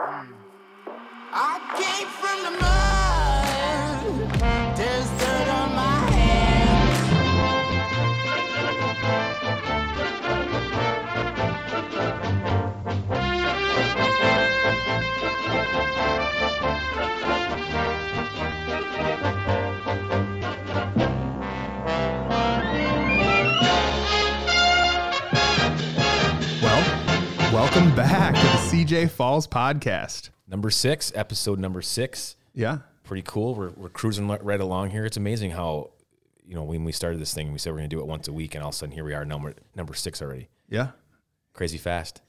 I came from the mud. Welcome back to the CJ Falls podcast. Number six, episode number six. Yeah. Pretty cool. We're, we're cruising right along here. It's amazing how, you know, when we started this thing, we said we're going to do it once a week, and all of a sudden here we are, number number six already. Yeah. Crazy fast.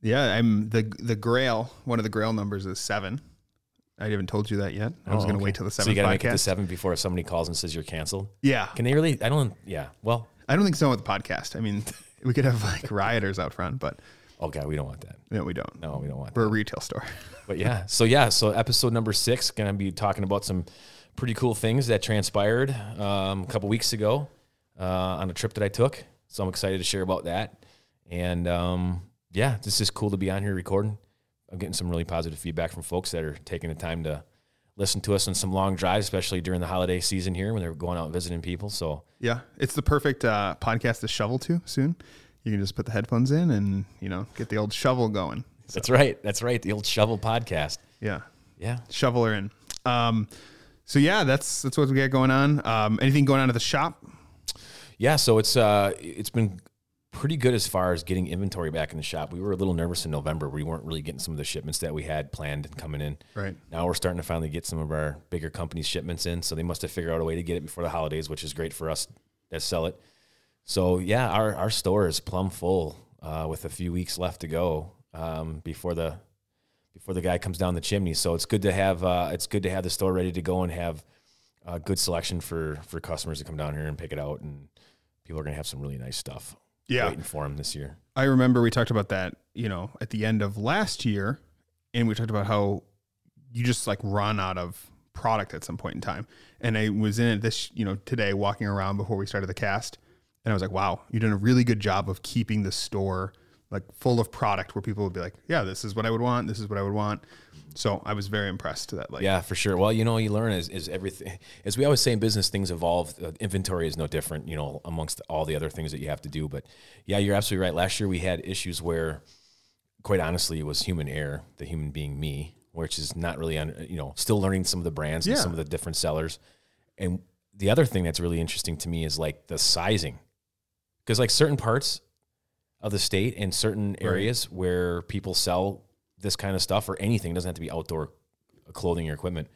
Yeah. I'm the the Grail. One of the Grail numbers is seven. I haven't told you that yet. I was Oh, going to okay. wait till the seven. So you got to make it to seven before somebody calls and says you're canceled. yeah. Can they really? I don't. Yeah. Well. I don't think so with the podcast. I mean, we could have like rioters out front, but Oh God, we don't want that. no, we don't. No, we don't want. We're That. a retail store. But yeah. So yeah. So episode number six, going to be talking about some pretty cool things that transpired um, a couple weeks ago uh, on a trip that I took. So I'm excited to share about that. And um, yeah, this is cool to be on here recording. I'm getting some really positive feedback from folks that are taking the time to listen to us on some long drives, especially during the holiday season here when they're going out and visiting people. So yeah. It's the perfect uh, podcast to shovel to soon. You can just put the headphones in and, you know, get the old shovel going. that's right. That's right. The old shovel podcast. Yeah. Yeah. Shovel her in. Um, so yeah, that's that's what we got going on. Um, anything going on at the shop? Yeah, so it's uh it's been pretty good as far as getting inventory back in the shop. We were a little nervous in November. We weren't really getting some of the shipments that we had planned and coming in. Right. Now we're starting to finally get some of our bigger companies shipments in, so they must have figured out a way to get it before the holidays, which is great for us that sell it. So yeah, our our store is plumb full uh, with a few weeks left to go um, before the before the guy comes down the chimney. So it's good to have uh, it's good to have the store ready to go and have a good selection for for customers to come down here and pick it out, and people are gonna have some really nice stuff Yeah. waiting for them this year. I remember we talked about that, you know, at the end of last year, and we talked about how you just like run out of product at some point in time. And I was in it this, you know, today walking around before we started the cast, and I was like, wow, you've done a really good job of keeping the store like full of product where people would be like, yeah, this is what I would want, this is what I would want. So I was very impressed to that. Like, Yeah, for sure. Well, you know, you learn is, as everything, as we always say in business, things evolve. Uh, inventory is no different, you know, amongst all the other things that you have to do. But yeah, you're absolutely right. Last year we had issues where, quite honestly, it was human error, the human being me, which is not really, on, you know, still learning some of the brands and some of the different sellers. And the other thing that's really interesting to me is like the sizing. Because like certain parts of the state and certain areas where people sell this kind of stuff or anything, it doesn't have to be outdoor clothing or equipment.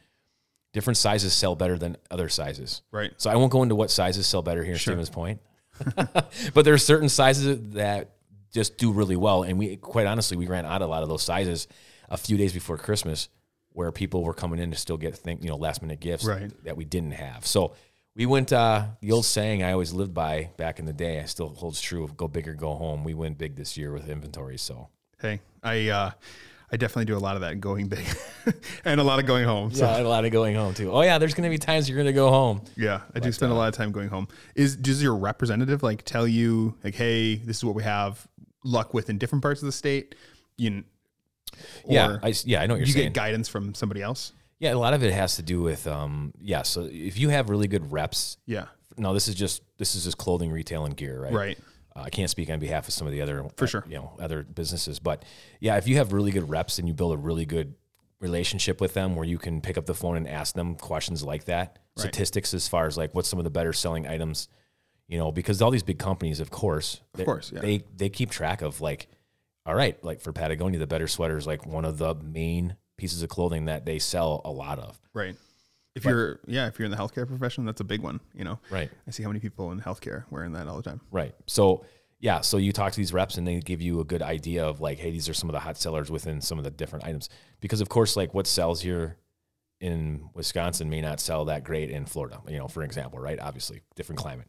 Different sizes sell better than other sizes. right. So I won't go into what sizes sell better here, Sure. Stevens Point. but there are certain sizes that just do really well. And we quite honestly, we ran out of a lot of those sizes a few days before Christmas where people were coming in to still get think, you know, last minute gifts Right. that we didn't have. So we went uh the old saying I always lived by back in the day, I still holds true go big or go home. We went big this year with inventory. So Hey, I, uh, I definitely do a lot of that going big and a lot of going home. So yeah, a lot of going home too. Oh yeah, there's gonna be times you're gonna go home. Yeah, I do spend a uh, lot of time going home. Is does your representative like tell you like, hey, this is what we have luck with in different parts of the state? You yeah, I, yeah, I know what you're you saying. get guidance from somebody else. Yeah, a lot of it has to do with um yeah, so if you have really good reps, Yeah, no, this is just this is just clothing, retail and gear, right? right. Uh, I can't speak on behalf of some of the other For uh, sure. you know, other businesses, but yeah, if you have really good reps and you build a really good relationship with them where you can pick up the phone and ask them questions like that, Right. statistics as far as like what's some of the better selling items, you know, because all these big companies, of course, they- course, yeah. they they keep track of like all right, like for Patagonia, the better sweater is like one of the main pieces of clothing that they sell a lot of. Right. If you're yeah, if you're in the healthcare profession, that's a big one. You know, Right. I see how many people in healthcare wearing that all the time. Right. So yeah, so you talk to these reps and they give you a good idea of like, hey, these are some of the hot sellers within some of the different items. Because of course, like what sells here in Wisconsin may not sell that great in Florida, you know, for example, right? Obviously, different climate.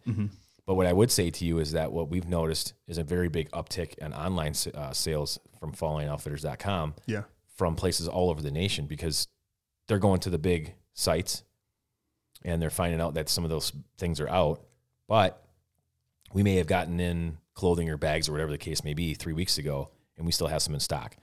But what I would say to you is that what we've noticed is a very big uptick in online uh, sales from falllineoutfitters.com Yeah. From places all over the nation because they're going to the big sites and they're finding out that some of those things are out. But we may have gotten in clothing or bags or whatever the case may be three weeks ago, and we still have some in stock.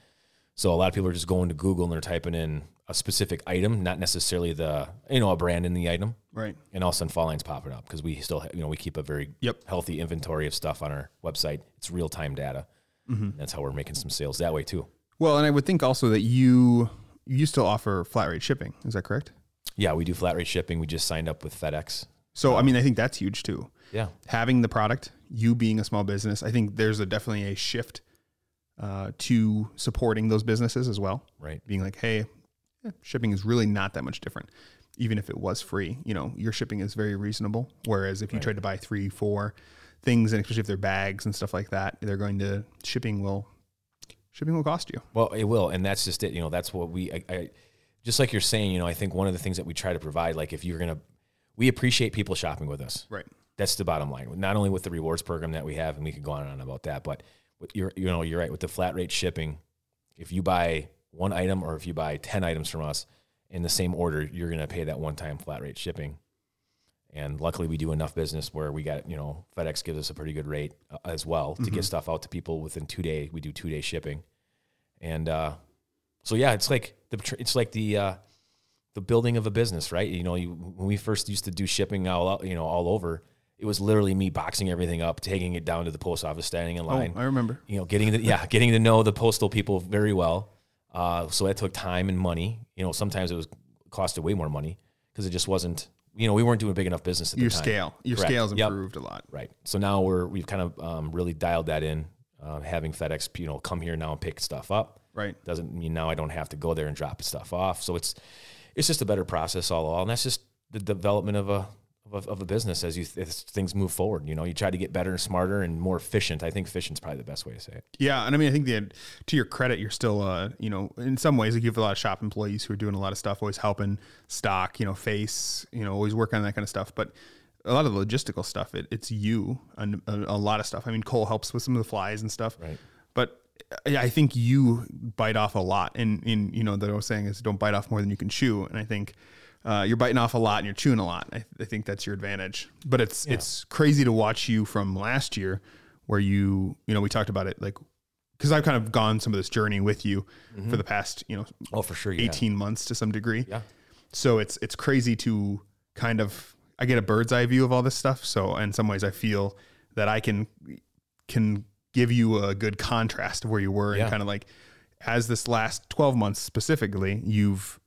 So a lot of people are just going to Google and they're typing in a specific item, not necessarily the you know a brand in the item, Right. and all of a sudden fall lines popping up because we still you know we keep a very Yep. healthy inventory of stuff on our website. It's real time data. Mm-hmm. That's how we're making some sales that way too. Well, and I would think also that you you still offer flat rate shipping. Is that correct? Yeah, we do flat rate shipping. We just signed up with FedEx. So I mean, I think that's huge too. Yeah, Having the product, you being a small business, I think there's a definitely a shift uh, to supporting those businesses as well. right. Being like, hey, shipping is really not that much different. Even if it was free, you know, your shipping is very reasonable. Whereas if you tried to buy three, four things, and especially if they're bags and stuff like that, they're going to shipping will shipping will cost you. Well, it will, and that's just it. You know, that's what we. I, I just like you're saying. You know, I think one of the things that we try to provide, like if you're gonna, we appreciate people shopping with us. Right. That's the bottom line. Not only with the rewards program that we have, and we could go on and on about that, but you're you know you're right with the flat rate shipping. If you buy one item or if you buy ten items from us in the same order, you're gonna pay that one time flat rate shipping. And luckily, we do enough business where we got you know FedEx gives us a pretty good rate uh, as well to get stuff out to people within two day. We do two day shipping, and uh, so yeah, it's like the it's like the uh, the building of a business, right? You know, you, when we first used to do shipping all you know all over, it was literally me boxing everything up, taking it down to the post office, standing in line, Oh, I remember. you know, getting the, yeah, getting to know the postal people very well. Uh, so that took time and money. You know, sometimes it was costed way more money because it just wasn't. You know, we weren't doing big enough business at Your the time. Your scale, your Correct. scale's Yep. improved a lot. Right. So now we're we've kind of um, really dialed that in, uh, having FedEx, you know, come here now and pick stuff up. Right. Doesn't mean now I don't have to go there and drop stuff off. So it's it's just a better process all and that's just the development of a of a, of a business as you as things move forward. You know, you try to get better and smarter and more efficient. I think efficient is probably the best way to say it. Yeah, and I mean, I think that to your credit, you're still, uh, you know, in some ways, like you have a lot of shop employees who are doing a lot of stuff, always helping stock, you know, face, you know, always working on that kind of stuff. But a lot of the logistical stuff, it, it's you and a, a lot of stuff. I mean, Cole helps with some of the flies and stuff, Right. But I I think you bite off a lot, and in you know, that I was saying is don't bite off more than you can chew, and I think. Uh, you're biting off a lot and you're chewing a lot. I, I think that's your advantage. But it's it's crazy to watch you from last year, where you you know we talked about it like because I've kind of gone some of this journey with you for the past, you know, Oh, for sure. Yeah. 18 months to some degree. Yeah. So it's it's crazy to kind of I get a bird's eye view of all this stuff. So in some ways I feel that I can can give you a good contrast of where you were Yeah. and kind of like as this last 12 months specifically, you've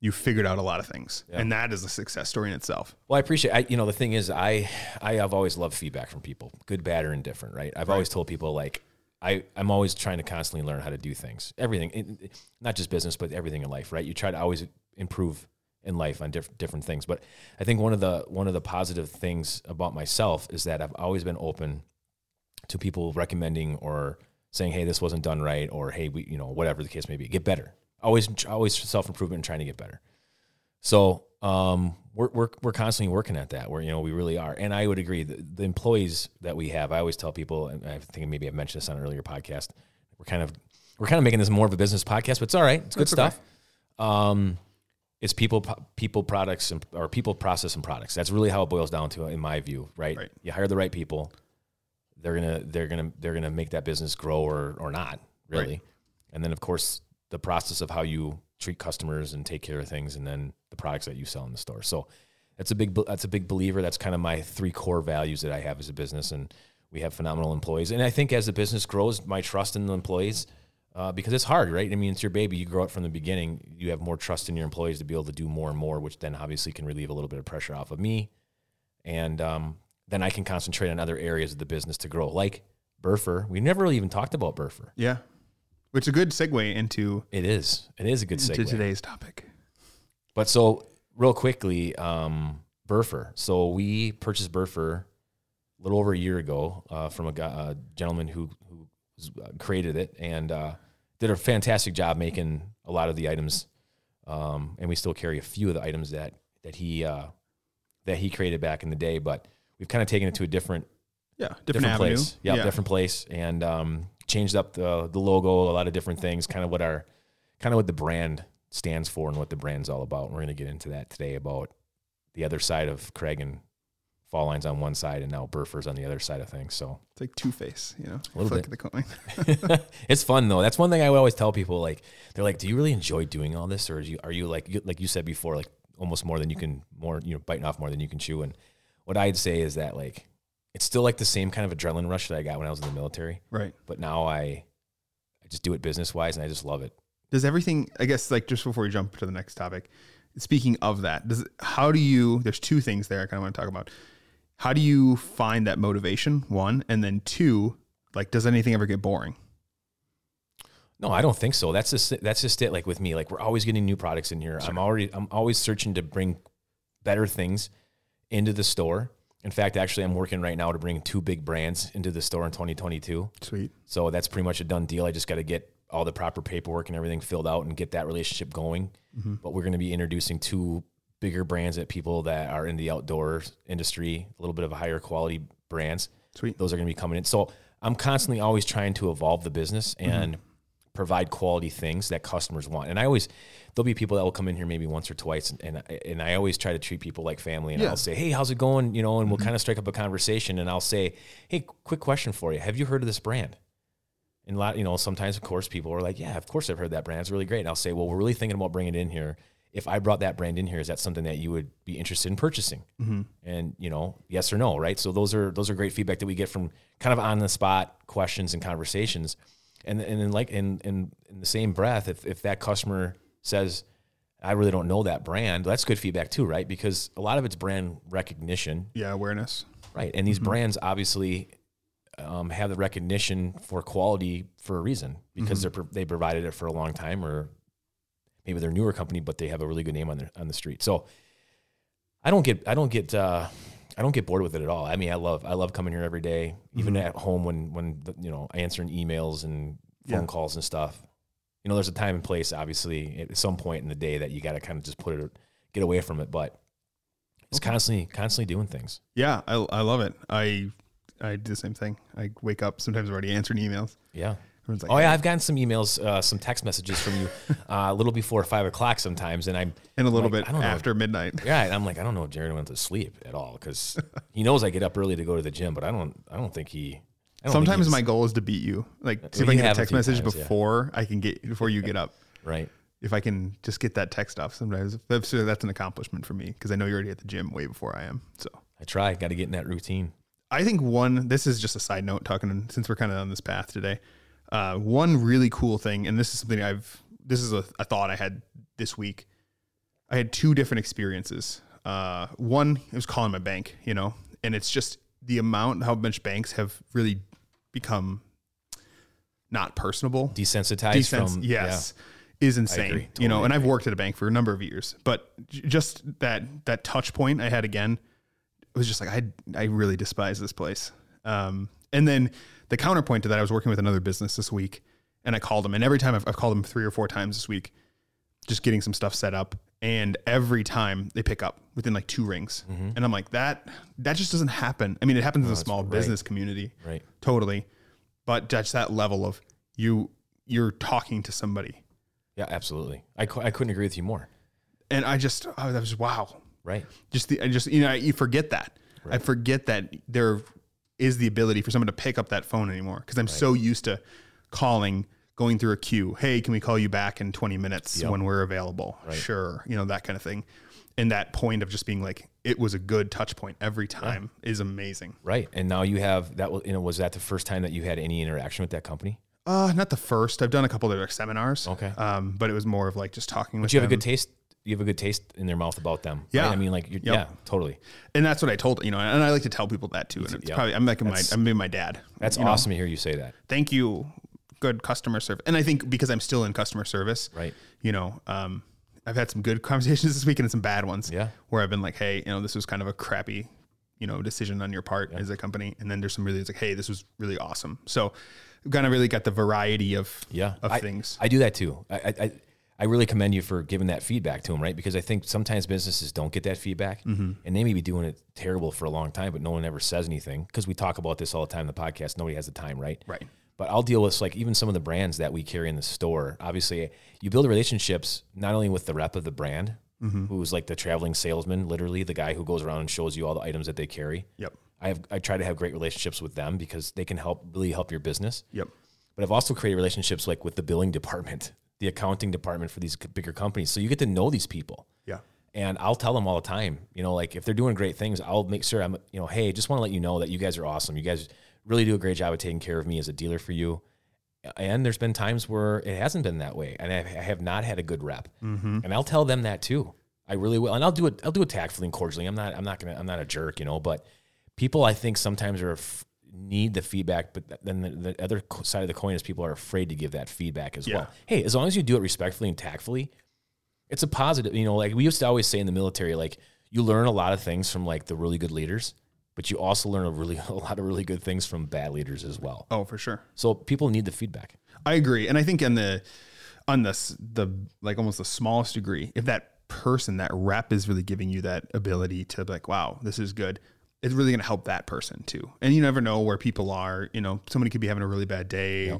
you've figured out a lot of things. And that is a success story in itself. Well, I appreciate. I, you know, the thing is, I I have always loved feedback from people, good, bad, or indifferent. Right. I've always told people like I I'm always trying to constantly learn how to do things, everything, it- it- not just business, but everything in life. Right. You try to always improve in life on different different things. But I think one of the one of the positive things about myself is that I've always been open to people recommending or saying, "Hey, this wasn't done right," or "Hey, we, you know, whatever the case may be, get better." Always, always self improvement and trying to get better. So um, we're, we're we're constantly working at that. Where you know we really are, and I would agree. The, the employees that we have, I always tell people, and I think maybe I mentioned this on an earlier podcast. We're kind of we're kind of making this more of a business podcast, but it's all right. It's good That's okay. stuff. Um, it's people, people, products, and, or people, process, and products. That's really how it boils down to, in my view. Right? Right. You hire the right people. They're gonna they're gonna they're gonna make that business grow or or not really. Right. And then of course the process of how you treat customers and take care of things, and then the products that you sell in the store. So that's a big that's a big believer. That's kind of my three core values that I have as a business, and we have phenomenal employees. And I think as the business grows, my trust in the employees. Uh, because it's hard, right? I mean, it's your baby. You grow up from the beginning. You have more trust in your employees to be able to do more and more, which then obviously can relieve a little bit of pressure off of me. And um, then I can concentrate on other areas of the business to grow, like Burfer. We never really even talked about Burfer. Yeah. Which is a good segue into, It is. It is a good segue into today's topic. But so real quickly, um, Burfer. So we purchased Burfer a little over a year ago uh, from a, a gentleman who who was, uh, created it and uh, did a fantastic job making a lot of the items. Um, and we still carry a few of the items that that he uh, that he created back in the day. But we've kind of taken it to a different Yeah. Different, different, avenue. place. Yep, different place, and um, changed up the the logo, a lot of different things, kind of what our kind of what the brand stands for and what the brand's all about. And we're going to get into that today about the other side of Craig and Fall Lines on one side and now Burfers on the other side of things. So It's like Two Face, you know, a little bit. the coin. it's fun though. That's one thing I always tell people. Like they're like, "Do you really enjoy doing all this, or do you, are you like you- like you said before, like almost more than you can more you know biting off more than you can chew?" And what I'd say is that like it's still like the same kind of adrenaline rush that I got when I was in the military, right. but now I I just do it business wise and I just love it. Does everything? I guess like just before we jump to the next topic. Speaking of that, does how do you? There's two things there I kind of want to talk about. How do you find that motivation? One, and then two, like, does anything ever get boring? No, I don't think so. That's just that's just it. Like with me, like we're always getting new products in here. I'm already I'm always searching to bring better things into the store. In fact, actually, I'm working right now to bring two big brands into the store in 2022. Sweet. So that's pretty much a done deal. I just got to get all the proper paperwork and everything filled out and get that relationship going. Mm-hmm. But we're going to be introducing two bigger brands at people that are in the outdoor industry, a little bit of a higher quality brands. Sweet. Those are going to be coming in. So I'm constantly always trying to evolve the business and mm-hmm. Provide quality things that customers want. And I always there'll be people that will come in here maybe once or twice, and and, and I always try to treat people like family. And Yeah. I'll say, hey, how's it going? You know, and we'll mm-hmm. kind of strike up a conversation. And I'll say, hey, quick question for you: Have you heard of this brand? And a lot, you know, sometimes of course people are like, yeah, of course I've heard that brand. It's really great. And I'll say, well, we're really thinking about bringing it in here. If I brought that brand in here, is that something that you would be interested in purchasing? Mm-hmm. And you know, yes or no, right? So those are those are great feedback that we get from kind of on the spot questions and conversations. And and then like in in in the same breath, if if that customer says, I really don't know that brand, that's good feedback too, right? Because a lot of it's brand recognition, Yeah, awareness. right? And these brands obviously um, have the recognition for quality for a reason because they're they provided it for a long time, or maybe they're a newer company, but they have a really good name on the on the street. So I don't get I don't get uh, I don't get bored with it at all. I mean, I love I love coming here every day, even mm-hmm. at home when when the, you know answering emails and phone Yeah. calls and stuff. You know, there's a time and place, obviously, at some point in the day that you got to kind of just put it, get away from it. But it's constantly, constantly doing things. Yeah, I, I love it. I I do the same thing. I wake up sometimes already answering emails. Yeah. Everyone's like, Oh yeah, I've gotten some emails, uh, some text messages from you uh, a little before five o'clock sometimes, and I'm and a little like, bit don't know. after midnight. yeah, and I'm like, I don't know if Jared went to sleep at all because he knows I get up early to go to the gym, but I don't, I don't think he. Don't Sometimes he's- my goal is to beat you. Like, see if I can get a text message times, yeah. before I can get before you get up. right. If I can just get that text off, sometimes that's that's an accomplishment for me because I know you're already at the gym way before I am. So I try. Got to get in that routine. I think one. This is just a side note talking since we're kind of on this path today. Uh, one really cool thing, and this is something I've. This is a, a thought I had this week. I had two different experiences. Uh, one it was calling my bank, you know, and it's just the amount how much banks have really become not personable. Desensitized Desens- from yes is insane agree. you know Totally and i've worked at a bank for a number of years but j- just that that touch point i had again it was just like i i really despise this place um and then the counterpoint to that i was working with another business this week and i called them and every time i've, I've called them three or four times this week just getting some stuff set up and every time they pick up within like two rings mm-hmm. and i'm like that that just doesn't happen i mean it happens in the small right. business community Right. totally but that's that level of you you're talking to somebody Yeah. Absolutely. I, I couldn't agree with you more. and I just oh, that was wow. Right. Just the I just you know you forget that I forget that there is the ability for someone to pick up that phone anymore because I'm so used to calling, going through a queue. Hey, can we call you back in 20 minutes Yep. when we're available? Sure, you know that kind of thing. And that point of just being like it was a good touch point every time is amazing. Right. And now you have that. was You know, was that the first time that you had any interaction with that company? Uh, not the first. I've done a couple of their seminars. Okay. Um, but it was more of like just talking with you have a good taste. You have a good taste in their mouth about them. right? Yeah. I mean, like, you're, Yep. yeah, totally. and that's what I told you know, and I like to tell people that too. And it's yeah. probably I'm like my I'm being my dad. That's you know? awesome to hear you say that. thank you good customer service and i think because i'm still in customer service Right. you know um, i've had some good conversations this week and some bad ones Yeah. where i've been like hey you know this was kind of a crappy you know decision on your part as a company and then there's some really it's like hey this was really awesome so we've kind of really got the variety of Yeah. of I, things I do that too. I, I, I- really commend you for giving that feedback to them, right? Because I think sometimes businesses don't get that feedback Mm-hmm. and they may be doing it terrible for a long time, but no one ever says anything because we talk about this all the time in the podcast. Nobody has the time, right? right But I'll deal with like even some of the brands that we carry in the store. Obviously, you build relationships not only with the rep of the brand, who's like the traveling salesman, literally the guy who goes around and shows you all the items that they carry. Yep. I have I try to have great relationships with them because they can help really help your business. Yep. But I've also created relationships like with the billing department, the accounting department for these bigger companies. So you get to know these people. Yeah. And I'll tell them all the time, you know, like if they're doing great things, I'll make sure I'm, you know, hey, just want to let you know that you guys are awesome. You guys really do a great job of taking care of me as a dealer for you. And there's been times where it hasn't been that way, and I I have not had a good rep. Mm-hmm. And I'll tell them that too. I really will, and I'll do it. I'll do it tactfully and cordially. I'm not. I'm not gonna. I'm not a jerk, you know. But people, I think, sometimes are need the feedback, but then the, the other side of the coin is people are afraid to give that feedback as Yeah. well. Hey, as long as you do it respectfully and tactfully, it's a positive. You know, like we used to always say in the military, like you learn a lot of things from like the really good leaders, but you also learn a really a lot of really good things from bad leaders as well. Oh, for sure. So people need the feedback. I agree, and I think in the on this the like almost the smallest degree, if that person that rep is really giving you that ability to like, wow, this is good. It's really going to help that person too. And you never know where people are. You know, somebody could be having a really bad day,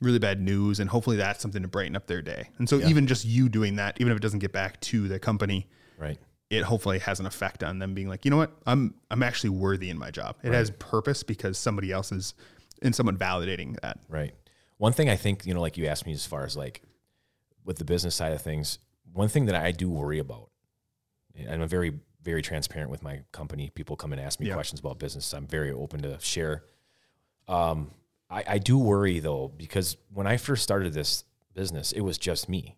really bad news, and hopefully that's something to brighten up their day. And so even just you doing that, even if it doesn't get back to the company, Right. it hopefully has an effect on them being like, you know what, I'm I'm actually worthy in my job. It has purpose because somebody else is and someone validating that. Right. One thing I think, you know, like you asked me as far as like with the business side of things, one thing that I do worry about, and I'm a very, very transparent with my company. People come and ask me Yeah. questions about business. I'm very open to share. Um, I, I do worry though, because when I first started this business, it was just me.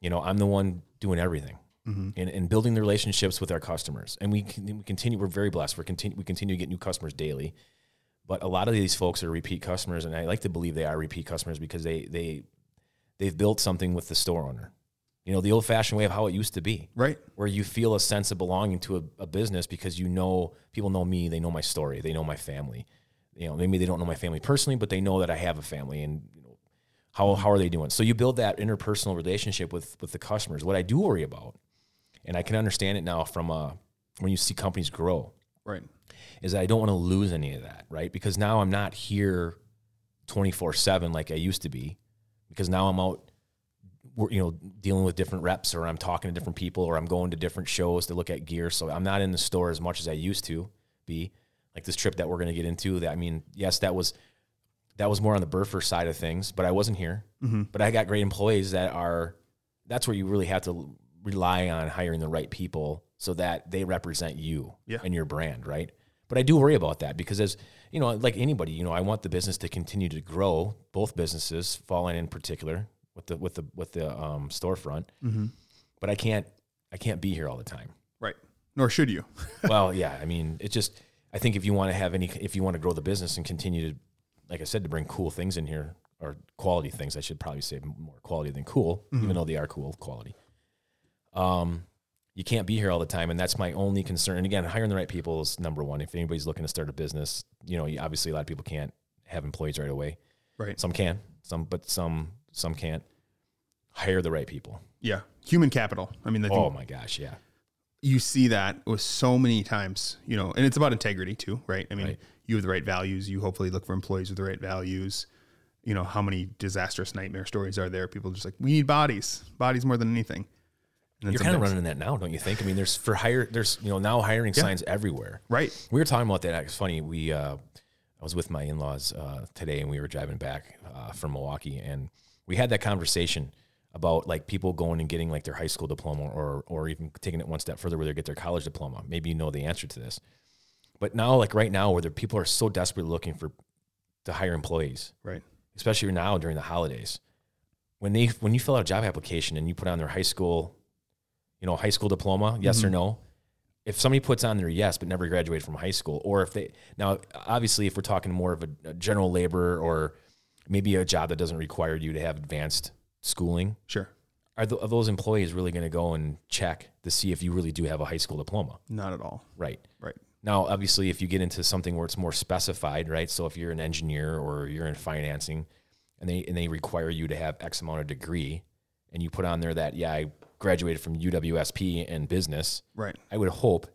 You know, I'm the one doing everything. And, and building the relationships with our customers, and we can, we continue. We're very blessed. We're continue. We continue to get new customers daily, but a lot of these folks are repeat customers, and I like to believe they are repeat customers because they they they've built something with the store owner. You know, the old fashioned way of how it used to be, Right. where you feel a sense of belonging to a, a business because you know people know me, they know my story, they know my family. You know, maybe they don't know my family personally, but they know that I have a family, and you know, how how are they doing? So you build that interpersonal relationship with with the customers. What I do worry about, and I can understand it now from uh, when you see companies grow, Right. is that I don't want to lose any of that, right? Because now I'm not here 24 7 like I used to be, because now I'm out, you know, dealing with different reps or I'm talking to different people or I'm going to different shows to look at gear. So I'm not in the store as much as I used to be. Like this trip that we're going to get into, that I mean, yes, that was. That was more on the Burfer side of things, but I wasn't here. Mm-hmm. But I got great employees that are. That's where you really have to rely on hiring the right people so that they represent you Yeah. and your brand, right? But I do worry about that because as you know, like anybody, you know, I want the business to continue to grow. Both businesses, Fall Line in particular, with the with the with the um, storefront. But I can't I can't be here all the time. Right. Nor should you. well, yeah, I mean, it just I think if you want to have any if you want to grow the business and continue to like I said to bring cool things in here or quality things, I should probably say more quality than cool, even though they are cool quality. Um you can't be here all the time and that's my only concern. And again, hiring the right people is number 1. If anybody's looking to start a business, you know, you- obviously a lot of people can't have employees right away. Right. Some can, some but some some can't. Hire the right people. Yeah. Human capital. I mean, I Oh my gosh, yeah. you see that with so many times, you know, and it's about integrity too, right? I mean, Right. you have the right values. You hopefully look for employees with the right values. You know, how many disastrous nightmare stories are there? People just like, we need bodies, bodies more than anything. You're kind of running that now, don't you think? I mean, there's for hire, there's you know now hiring signs everywhere. Right. We were talking about that. It's funny. We uh, I was with my in-laws uh, today, and we were driving back uh, from Milwaukee, and we had that conversation about like people going and getting like their high school diploma, or or even taking it one step further, where they get their college diploma. Maybe you know the answer to this, but now, like right now, where the people are so desperately looking for to hire employees, Right. especially now during the holidays. When they when you fill out a job application and you put on their high school, you know, high school diploma, yes or mm-hmm. no. If somebody puts on their yes but never graduated from high school, or if they now obviously if we're talking more of a, a general labor or maybe a job that doesn't require you to have advanced schooling, Sure. are, th- are those employees really going to go and check to see if you really do have a high school diploma? Not at all. Right. Right. Now, obviously, if you get into something where it's more specified, right? So if you're an engineer or you're in financing, and they and they require you to have X amount of degree, and you put on there that yeah, I graduated from UWSP in business, Right. I would hope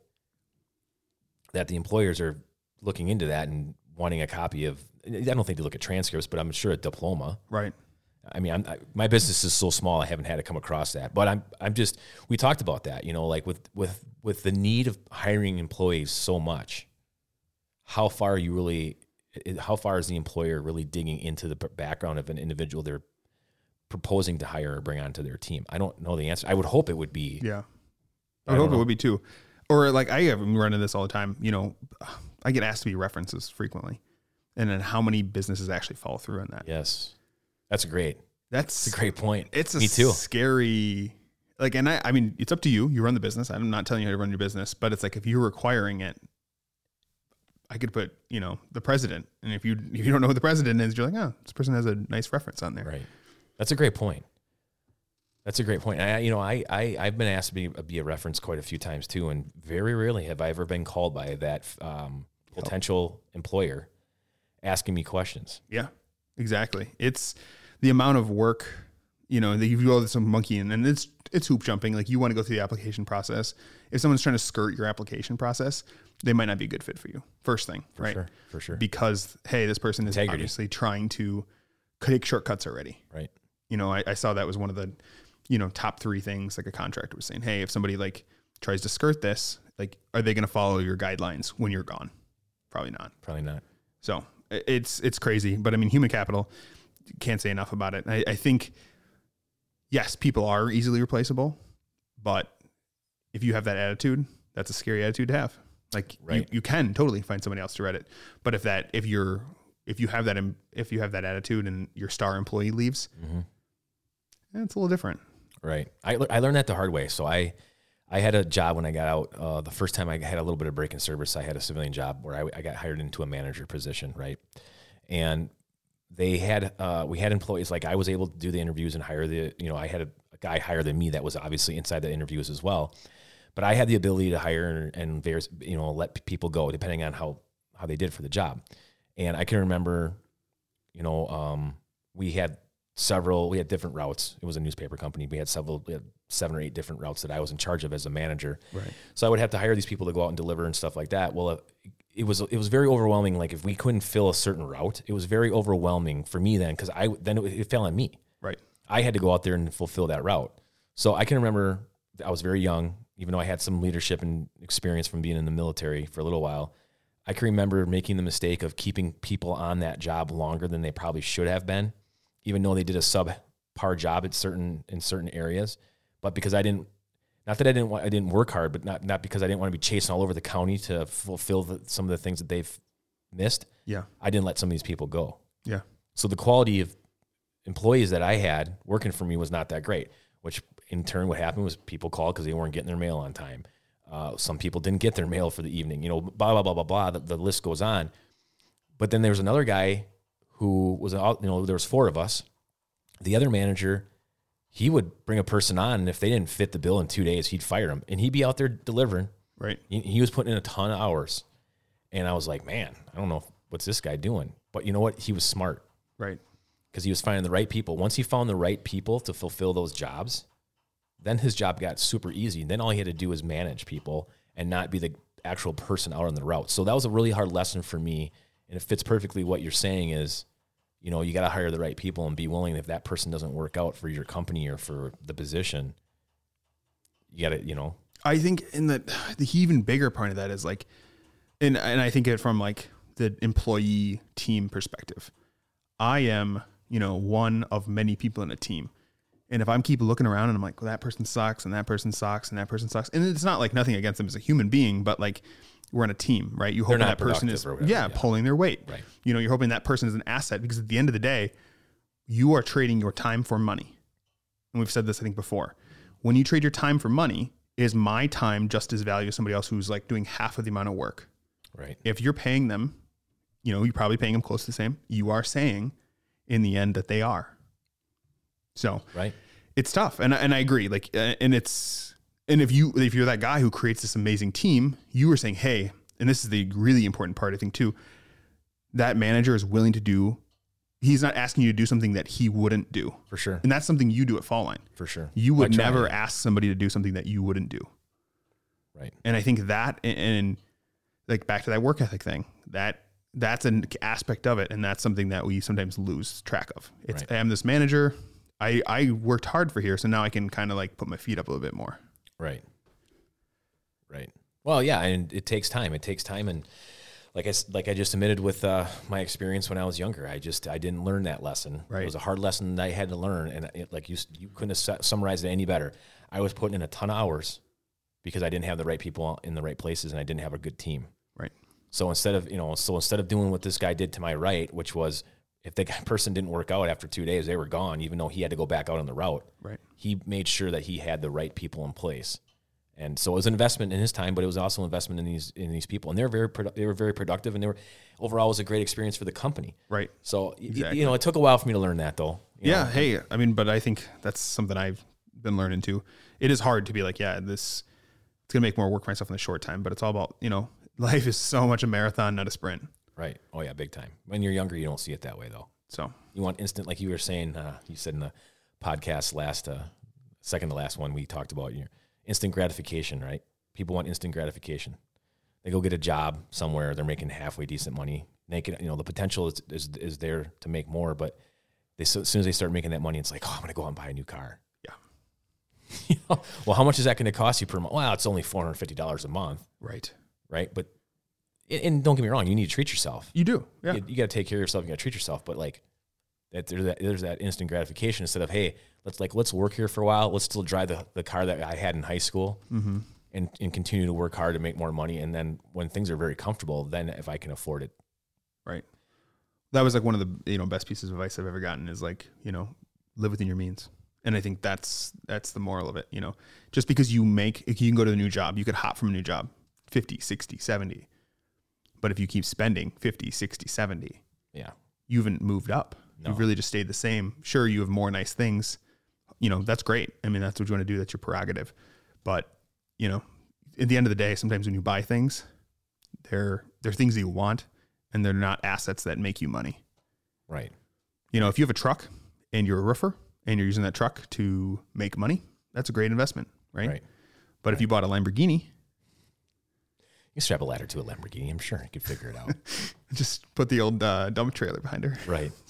that the employers are looking into that and wanting a copy of. I don't think they look at transcripts, but I'm sure a diploma. Right. I mean, I'm, I, my business is so small, I haven't had to come across that. But I'm, I'm just, we talked about that, you know, like with, with, with the need of hiring employees so much, how far are you really, how far is the employer really digging into the background of an individual they're proposing to hire or bring onto their team? I don't know the answer. I would hope it would be. Yeah. I I hope it would be too. Or like I have run into this all the time. You know, I get asked to be references frequently, and then how many businesses actually follow through on that? Yes. That's great. That's It's a great point. It's a Me too. scary. Like, and I, I mean, it's up to you. You run the business. I'm not telling you how to run your business, but it's like if you're requiring it, I could put, you know, the president, and if you if you don't know who the president is, you're like, oh, this person has a nice reference on there. Right. That's a great point. That's a great point. I, you know, I, I, I've been asked to be, be a reference quite a few times too, and very rarely have I ever been called by that um, potential employer asking me questions. Yeah, exactly. It's the amount of work, you know, that you do all this monkeying and it's it's hoop jumping. Like you want to go through the application process. If someone's trying to skirt your application process, they might not be a good fit for you. First thing, For right? sure. For sure. Because hey, this person is Integrity. obviously trying to take shortcuts already. right. You know, I, I saw that was one of the, you know, top three things like a contractor was saying, hey, if somebody like tries to skirt this, like, are they going to follow your guidelines when you're gone? Probably not. Probably not. So it's it's crazy, but I mean, human capital can't say enough about it. I, I think yes, people are easily replaceable, but if you have that attitude, that's a scary attitude to have. Like you, Right. you can totally find somebody else to read it, but if that if you're if you have that if you have that attitude and your star employee leaves, eh, it's a little different. Right. I, I learned that the hard way. So I, I had a job when I got out. Uh, the first time I had a little bit of break in service, I had a civilian job where I, I got hired into a manager position. Right. And they had, uh, we had employees, like I was able to do the interviews and hire the, you know, I had a, a guy higher than me that was obviously inside the interviews as well. But I had the ability to hire and, various you know, let people go depending on how, how they did for the job. And I can remember, you know, um, we had several, we had different routes. It was a newspaper company. We had several, we had seven or eight different routes that I was in charge of as a manager. Right. So I would have to hire these people to go out and deliver and stuff like that. Well, it was it was very overwhelming. Like if we couldn't fill a certain route, it was very overwhelming for me then because I then it, it fell on me. Right. I had to go out there and fulfill that route. So I can remember I was very young, even though I had some leadership and experience from being in the military for a little while. I can remember making the mistake of keeping people on that job longer than they probably should have been, even though they did a subpar job at certain in certain areas. But because I didn't, not that I didn't want, I didn't work hard, but not not because I didn't want to be chasing all over the county to fulfill the, some of the things that they've missed. Yeah. I didn't let some of these people go. Yeah. So the quality of employees that I had working for me was not that great, which in turn what happened was people called because they weren't getting their mail on time. Uh, some people didn't get their mail for the evening, you know, blah, blah, blah, blah, blah. The, the list goes on. But then there was another guy who was out, you know, there was four of us. The other manager, he would bring a person on, and if they didn't fit the bill in two days, he'd fire them, and he'd be out there delivering. Right. He, he was putting in a ton of hours, and I was like, man, I don't know what's this guy doing. But you know what? He was smart Right. because he was finding the right people. Once he found the right people to fulfill those jobs, then his job got super easy. And Then all he had to do was manage people and not be the actual person out on the route. So that was a really hard lesson for me. And it fits perfectly what you're saying is, you know, you got to hire the right people and be willing if that person doesn't work out for your company or for the position, you got to, you know, I think in the the even bigger part of that is like, and and I think it from like the employee team perspective. I am, you know, one of many people in a team. And if I'm keep looking around and I'm like, well, that person sucks and that person sucks and that person sucks, and it's not like nothing against them as a human being, but like we're in a team, right? You hope that person is, whatever, yeah, yeah. pulling their weight. Right. You know, you're hoping that person is an asset because at the end of the day, you are trading your time for money. And we've said this, I think, before. When you trade your time for money, is my time just as valuable as somebody else who's like doing half of the amount of work? right. If you're paying them, you know, you're probably paying them close to the same. You are saying in the end that they are. So Right. it's tough. And, and I agree. Like, and it's, and if you, if you're that guy who creates this amazing team, you are saying, Hey, and this is the really important part, I think too, that manager is willing to do, he's not asking you to do something that he wouldn't do. For sure. And that's something you do at Fall Line. For sure. You would never ask somebody to do something that you wouldn't do. Right. And I think that and, and like back to that work ethic thing, that that's an aspect of it, and that's something that we sometimes lose track of. It's Right. I'm this manager. I I worked hard for here, so now I can kind of like put my feet up a little bit more. Right. Right. Well, yeah, and it takes time. It takes time, and like I like I just admitted with uh, my experience when I was younger, I just I didn't learn that lesson. Right. It was a hard lesson that I had to learn, and it, like you you couldn't have summarized it any better. I was putting in a ton of hours because I didn't have the right people in the right places, and I didn't have a good team. Right. So instead of you know, so instead of doing what this guy did to my right, which was if the person didn't work out after two days, they were gone, even though he had to go back out on the route. Right. He made sure that he had the right people in place, and so it was an investment in his time, but it was also an investment in these in these people, and they were very produ- they were very productive, and they were overall it was a great experience for the company. Right. So Exactly. you know, it took a while for me to learn that though. Yeah. know. Hey, I mean, but I think that's something I've been learning too. It is hard to be like, yeah, this it's gonna make more work for myself in the short time, but it's all about you know, life is so much a marathon, not a sprint. Right. Oh yeah, big time. When you're younger, you don't see it that way though. So You want instant, like you were saying. Uh, you said in the podcast last, uh, second to last one, we talked about your instant gratification. Right? People want instant gratification. They go get a job somewhere. They're making halfway decent money. Naked, you know, the potential is is, is there to make more, but they so, as soon as they start making that money, it's like, oh, I'm gonna go out and buy a new car. Yeah. you know, well, how much is that going to cost you per month? Well, it's only four hundred fifty dollars a month, right, right? But and- don't get me wrong, you need to treat yourself you do. Yeah. you, got to take care of yourself. You got to treat yourself. But like that, there's that, there's that instant gratification instead of hey, let's like let's work here for a while. Let's still drive the, the car that I had in high school, Mm-hmm. and and continue to work hard to make more money. And then when things are very comfortable, then if I can afford it, Right. That was like one of the you know best pieces of advice I've ever gotten is like you know live within your means, and I think that's that's the moral of it. You know, just because you make you can go to a new job, you could hop from a new job, 50, 60, 70. But if you keep spending 50, 60, 70, yeah, you haven't moved up. No. You've really just stayed the same. Sure, you have more nice things. You know, that's great. I mean, that's what you want to do. That's your prerogative. But, you know, at the end of the day, sometimes when you buy things, they're they're things that you want and they're not assets that make you money. right, You know, if you have a truck and you're a roofer and you're using that truck to make money, that's a great investment, right? right. But if you bought a Lamborghini, You strap a ladder to a Lamborghini. I'm sure I could figure it out. just put the old uh, dump trailer behind her. right.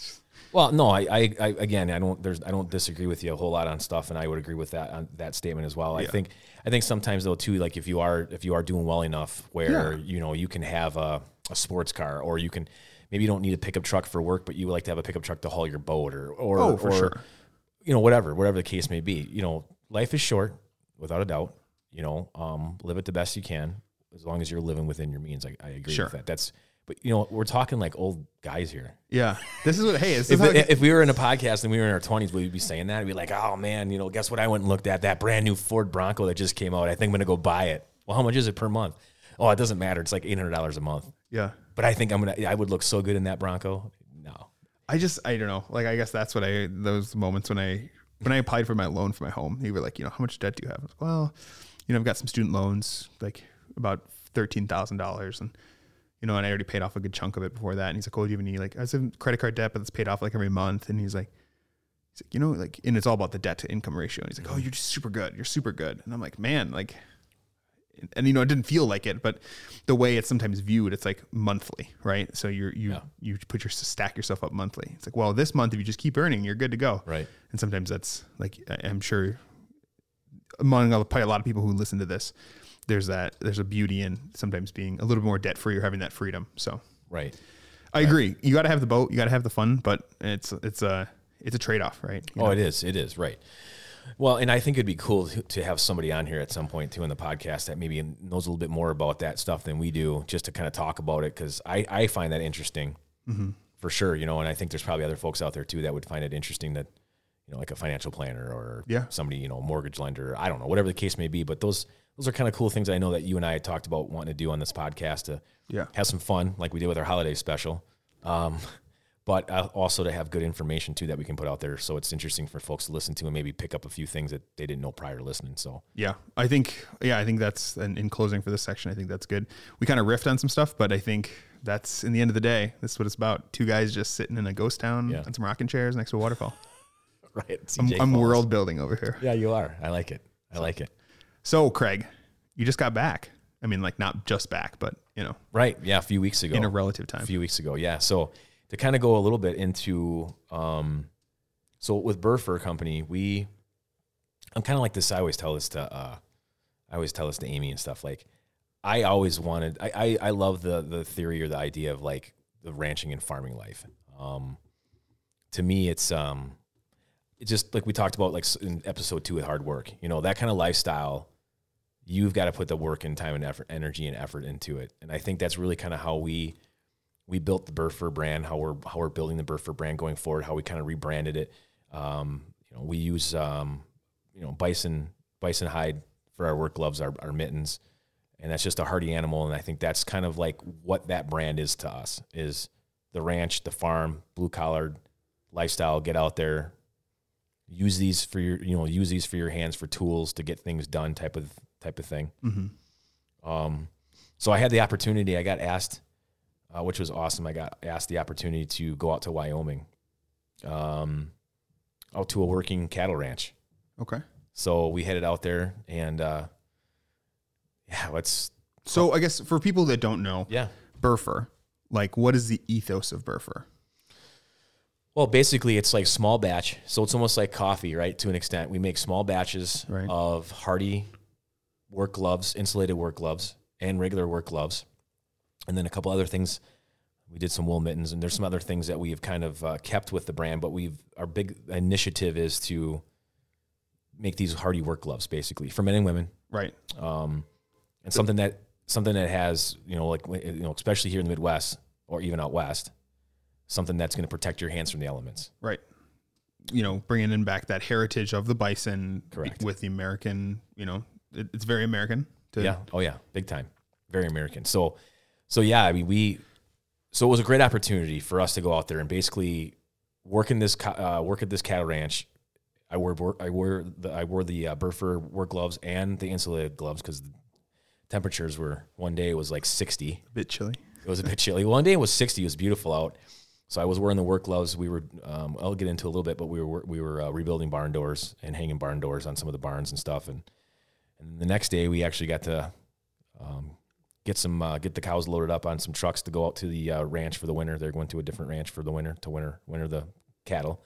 Well, no, I, I, I, again, I don't, there's, I don't disagree with you a whole lot on stuff, and I would agree with that on that statement as well. I think, I think sometimes though too, like if you are, if you are doing well enough, where Yeah. you know you can have a, a sports car, or you can, maybe you don't need a pickup truck for work, but you would like to have a pickup truck to haul your boat, or, or, Oh, for or, sure. you know, whatever, whatever the case may be. You know, life is short, without a doubt. You know, um, live it the best you can, as long as you're living within your means. I, I agree Sure. with that. That's, but you know, we're talking like old guys here. Yeah. This is what, hey, If, is how, if we were in a podcast and we were in our twenties, we'd be saying that. We'd be like, "Oh man, you know, guess what? I went and looked at that brand new Ford Bronco that just came out. I think I'm gonna go buy it. Well, how much is it per month? Oh, it doesn't matter. It's like eight hundred dollars a month. yeah. But I think I'm gonna. I would look so good in that Bronco. No, I just I don't know. Like I guess that's what I those moments when I when I applied for my loan for my home, they were like, you know, how much debt do you have? Like, well, you know, I've got some student loans, like about thirteen thousand dollars, and you know, and I already paid off a good chunk of it before that. And he's like, oh, do you have any like I was in credit card debt, but it's paid off like every month. And he's like, he's like, you know, like, and it's all about the debt to income ratio. And he's like, oh, you're just super good. You're super good. And I'm like, man, like. And you know, it didn't feel like it, but the way it's sometimes viewed, it's like monthly, right? So you're you Yeah. you put your stack yourself up monthly. It's like, well, this month if you just keep earning, you're good to go. right? And sometimes that's like I'm sure among probably a lot of people who listen to this, there's that there's a beauty in sometimes being a little bit more debt free or having that freedom. So Right. I agree. You got to have the boat, you got to have the fun, but it's it's a it's a trade off, right? You Oh, know? it is. It is right. Well, and I think it'd be cool to, to have somebody on here at some point too in the podcast that maybe knows a little bit more about that stuff than we do, just to kind of talk about it because I I find that interesting Mm-hmm. for sure. You know, and I think there's probably other folks out there too that would find it interesting that you know like a financial planner or Yeah. somebody you know mortgage lender. I don't know whatever the case may be, but those those are kind of cool things I know that you and I had talked about wanting to do on this podcast to Yeah. have some fun like we did with our holiday special. Um, but uh, also to have good information too that we can put out there. So it's interesting for folks to listen to and maybe pick up a few things that they didn't know prior to listening. So Yeah, I think yeah, I think that's and in closing for this section, I think that's good. We kind of riffed on some stuff, but I think that's in the end of the day, this is what it's about. Two guys just sitting in a ghost town Yeah. on some rocking chairs next to a waterfall. right, I'm, I'm world building over here. Yeah, you are. I like it. I like it. So Craig, you just got back. I mean, like not just back, but you know, Right. Yeah. A few weeks ago. in a relative time, a few weeks ago. Yeah. So to kind of go a little bit into, um, so with Burr Fur Company, we, I'm kind of like this. I always tell this to, uh, I always tell this to Amy and stuff. Like, I always wanted. I I, I love the the theory or the idea of like the ranching and farming life. Um, to me, it's um, it's just like we talked about like in episode two with hard work. You know that kind of lifestyle. You've got to put the work and time and effort, energy and effort into it. And I think that's really kind of how we we built the Burfer brand, how we're how we're building the Burfer brand going forward, how we kind of rebranded it. Um, you know, we use um, you know bison bison hide for our work gloves, our, our mittens, and that's just a hardy animal. And I think that's kind of like what that brand is to us: is the ranch, the farm, blue collared lifestyle. Get out there, use these for your you know use these for your hands for tools to get things done type of type of thing. Mm-hmm. Um, so I had the opportunity. I got asked, uh, which was awesome. I got asked the opportunity to go out to Wyoming, um, out to a working cattle ranch. Okay. So we headed out there, and uh, yeah, let's So I guess for people that don't know, yeah. Burfer, like what is the ethos of Burfer? Well, basically, it's like small batch. So it's almost like coffee, right? To an extent, we make small batches Right. of hardy work gloves, insulated work gloves, and regular work gloves, and then a couple other things. We did some wool mittens, and there's some other things that we've kind of uh, kept with the brand. But we've our big initiative is to make these hardy work gloves, basically for men and women, Right. um, and something that something that has you know like you know especially here in the Midwest or even out west, something that's going to protect your hands from the elements. Right. You know, bringing in back that heritage of the bison Correct. with the American, you know, it, it's very American. To, Yeah. Oh yeah. Big time. Very American. So, so yeah. I mean, we. So it was a great opportunity for us to go out there and basically work in this uh, work at this cattle ranch. I wore I wore the I wore the uh, Burfer work gloves and the insulated gloves because the temperatures were one day it was like sixty. A bit chilly. It was a bit chilly. One day it was 60. It was beautiful out. So I was wearing the work gloves. We were, um, I'll get into a little bit, but we were, we were uh, rebuilding barn doors and hanging barn doors on some of the barns and stuff. And, and the next day we actually got to um, get some, uh, get the cows loaded up on some trucks to go out to the uh, ranch for the winter. They're going to a different ranch for the winter to winter, winter the cattle.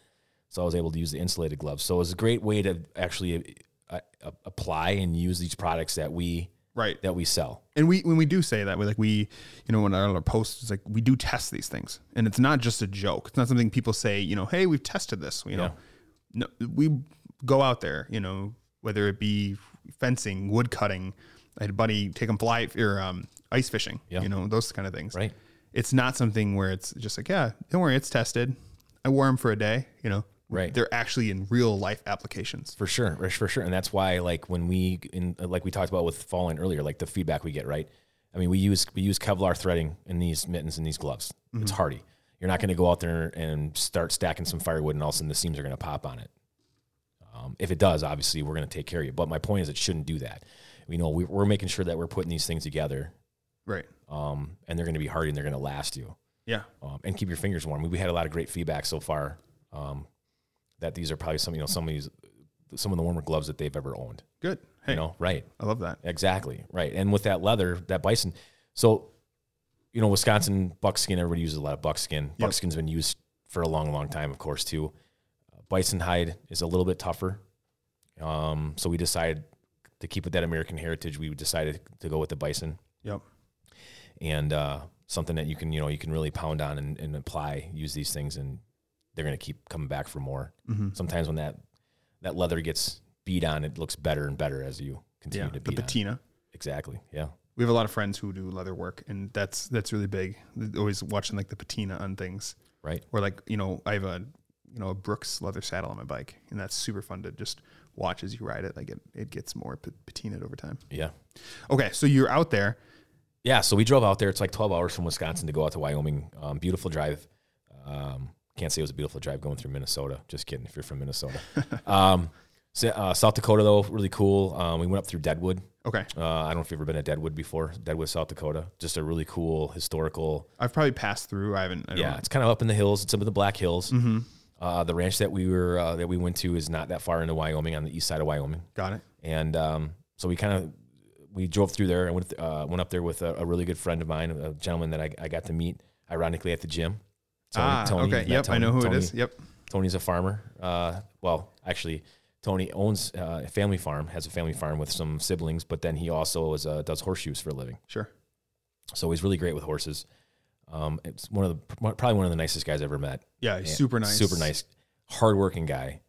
So I was able to use the insulated gloves. So it was a great way to actually uh, apply and use these products that we, Right. that we sell. And we when we do say that, we like we, you know, when our posts, it's like we do test these things, and it's not just a joke. It's not something people say, you know, hey, we've tested this. You know, no, we go out there, you know, whether it be fencing, wood cutting. I had a buddy take him fly or um, ice fishing. Yeah. You know, those kind of things. Right. It's not something where it's just like, yeah, don't worry, it's tested. I wore them for a day. You know, Right. They're actually in real life applications. For sure, for- sure, and that's why, like when we, in like we talked about with Fall Line earlier, like the feedback we get, right? I mean, we use we use Kevlar threading in these mittens and these gloves. It's hardy. You're not going to go out there and start stacking some firewood, and all of a sudden the seams are going to pop on it. Um, if it does, obviously we're going to take care of you. But my point is, it shouldn't do that. You know, we, we're making sure that we're putting these things together, Right. um, and they're going to be hardy and they're going to last you Yeah. um, and keep your fingers warm. We had a lot of great feedback so far um, that these are probably some you know some of these some of the warmer gloves that they've ever owned. Good. Hey, You know, right? I love that. Exactly, right. And with that leather, that bison. So, you know, Wisconsin buckskin. Everybody uses a lot of buckskin. Yep. Buckskin's been used for a long, long time, of course, too. Uh, bison hide is a little bit tougher. Um, so we decided to keep with that American heritage. We decided to go with the bison Yep. and uh, something that you can you know you can really pound on and, and apply use these things and they're going to keep coming back for more Mm-hmm. sometimes when that that leather gets beat on it looks better and better as you continue Yeah. to The beat on it. patina. exactly yeah We have a lot of friends who do leather work, and that's that's really big. They're always watching like the patina on things, right or like you know, I have a you know a Brooks leather saddle on my bike, and that's super fun to just watch as you ride it. Like it, it gets more pa- patinaed over time. yeah Okay, so you're out there. yeah so we drove out there it's like 12 hours from wisconsin to go out to wyoming um, beautiful drive um, can't say it was a beautiful drive going through minnesota just kidding if you're from minnesota um, so, uh, south dakota though really cool um, we went up through deadwood Okay, uh, i don't know if you've ever been to deadwood before deadwood south dakota just a really cool historical I've probably passed through. I haven't. I don't Yeah, it's kind of up in the hills. It's some of the Black Hills. Mm-hmm. Uh, the ranch that we were uh, that we went to is not that far into Wyoming, on the east side of Wyoming, got it. and um, so we kind of we drove through there and went, uh, went up there with a, a really good friend of mine, a gentleman that I, I got to meet ironically at the gym. Tony- ah, Tony, okay. Yep, I know who Tony- it is. Yep. Tony's a farmer. Uh, well, actually, Tony owns uh, a family farm, has a family farm with some siblings, but then he also is, uh, does horseshoes for a living. Sure. So he's really great with horses. Um, it's one of the probably one of the nicest guys I've ever met. Yeah, he's Yeah, super nice. super nice, hardworking guy.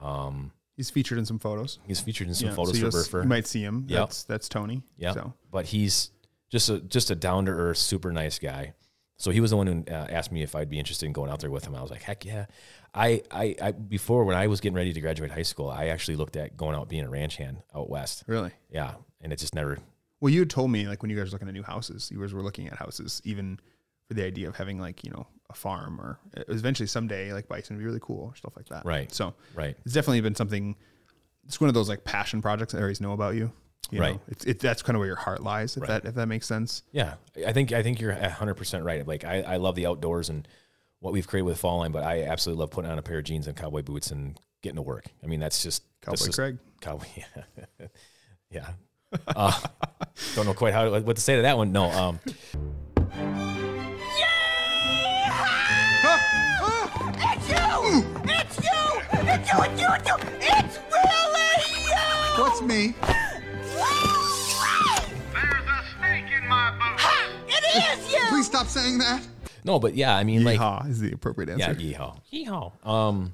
Um, He's featured in some photos. he's featured in some Yeah, photos so for Burfer. You might see him. Yep. That's that's Tony. Yeah, So but he's just a just a down to earth, super nice guy. So he was the one who uh, asked me if I'd be interested in going out there with him. I was like, heck yeah. I, I, I before when I was getting ready to graduate high school, I actually looked at going out being a ranch hand out west. really. Yeah, and it just never. Well, you had told me like when you guys were looking at new houses, you guys were looking at houses even for the idea of having like you know a farm or eventually someday like bison would be really cool or stuff like that. Right. So Right. it's definitely been something. It's one of those like passion projects that I always know about you. You Right. Know? It's it, that's kind of where your heart lies. If Right. that if that makes sense. Yeah, I think I think you're hundred percent right. Like I, I love the outdoors and what we've created with Fall Line, but I absolutely love putting on a pair of jeans and cowboy boots and getting to work. I mean, that's just that's Cowboy just- Craig. Cowboy, yeah, yeah. Uh, don't know quite how what to say to that one. No, um, It's you! It's you! It's you! It's you! It's you! It's really you! What's me? Please stop saying that. no, but yeah, I mean, like, Yeehaw is the appropriate answer. yeah, answer. yeehaw, yeehaw. Um,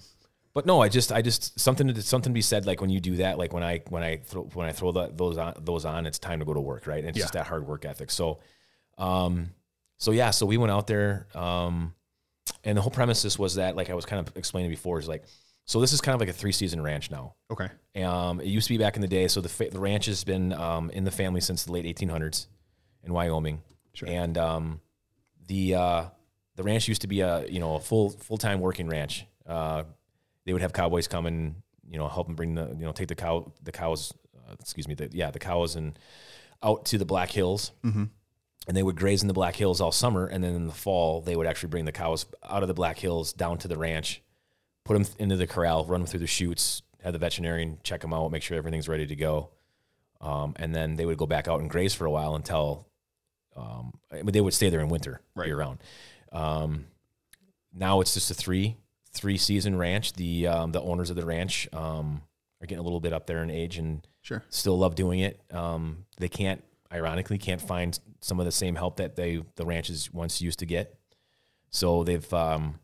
but no, I just, I just something to something to be said. Like when you do that, like when I when I throw when I throw the, those on those on, it's time to go to work, right? And it's just that hard work ethic. So, um, so yeah, so we went out there, um, and the whole premises was that, like I was kind of explaining before, is like, so this is kind of like a three season ranch now. Okay. Um, it used to be back in the day. So the, fa- the ranch has been um, in the family since the late 1800s in Wyoming. Sure. And um, the uh, the ranch used to be a you know a full full time working ranch. Uh, they would have cowboys come and you know help them bring the you know take the cow the cows uh, excuse me the, yeah the cows and out to the Black Hills. Mm-hmm. And they would graze in the Black Hills all summer, and then in the fall they would actually bring the cows out of the Black Hills down to the ranch, put them into the corral, run them through the chutes, have the veterinarian check them out, make sure everything's ready to go, um, and then they would go back out and graze for a while until um, I mean, they would stay there in winter Right. year round. Um, now it's just a three three season ranch. The um, the owners of the ranch um, are getting a little bit up there in age and Sure. still love doing it. Um, they can't, ironically, can't find some of the same help that they the ranches once used to get. So they've um,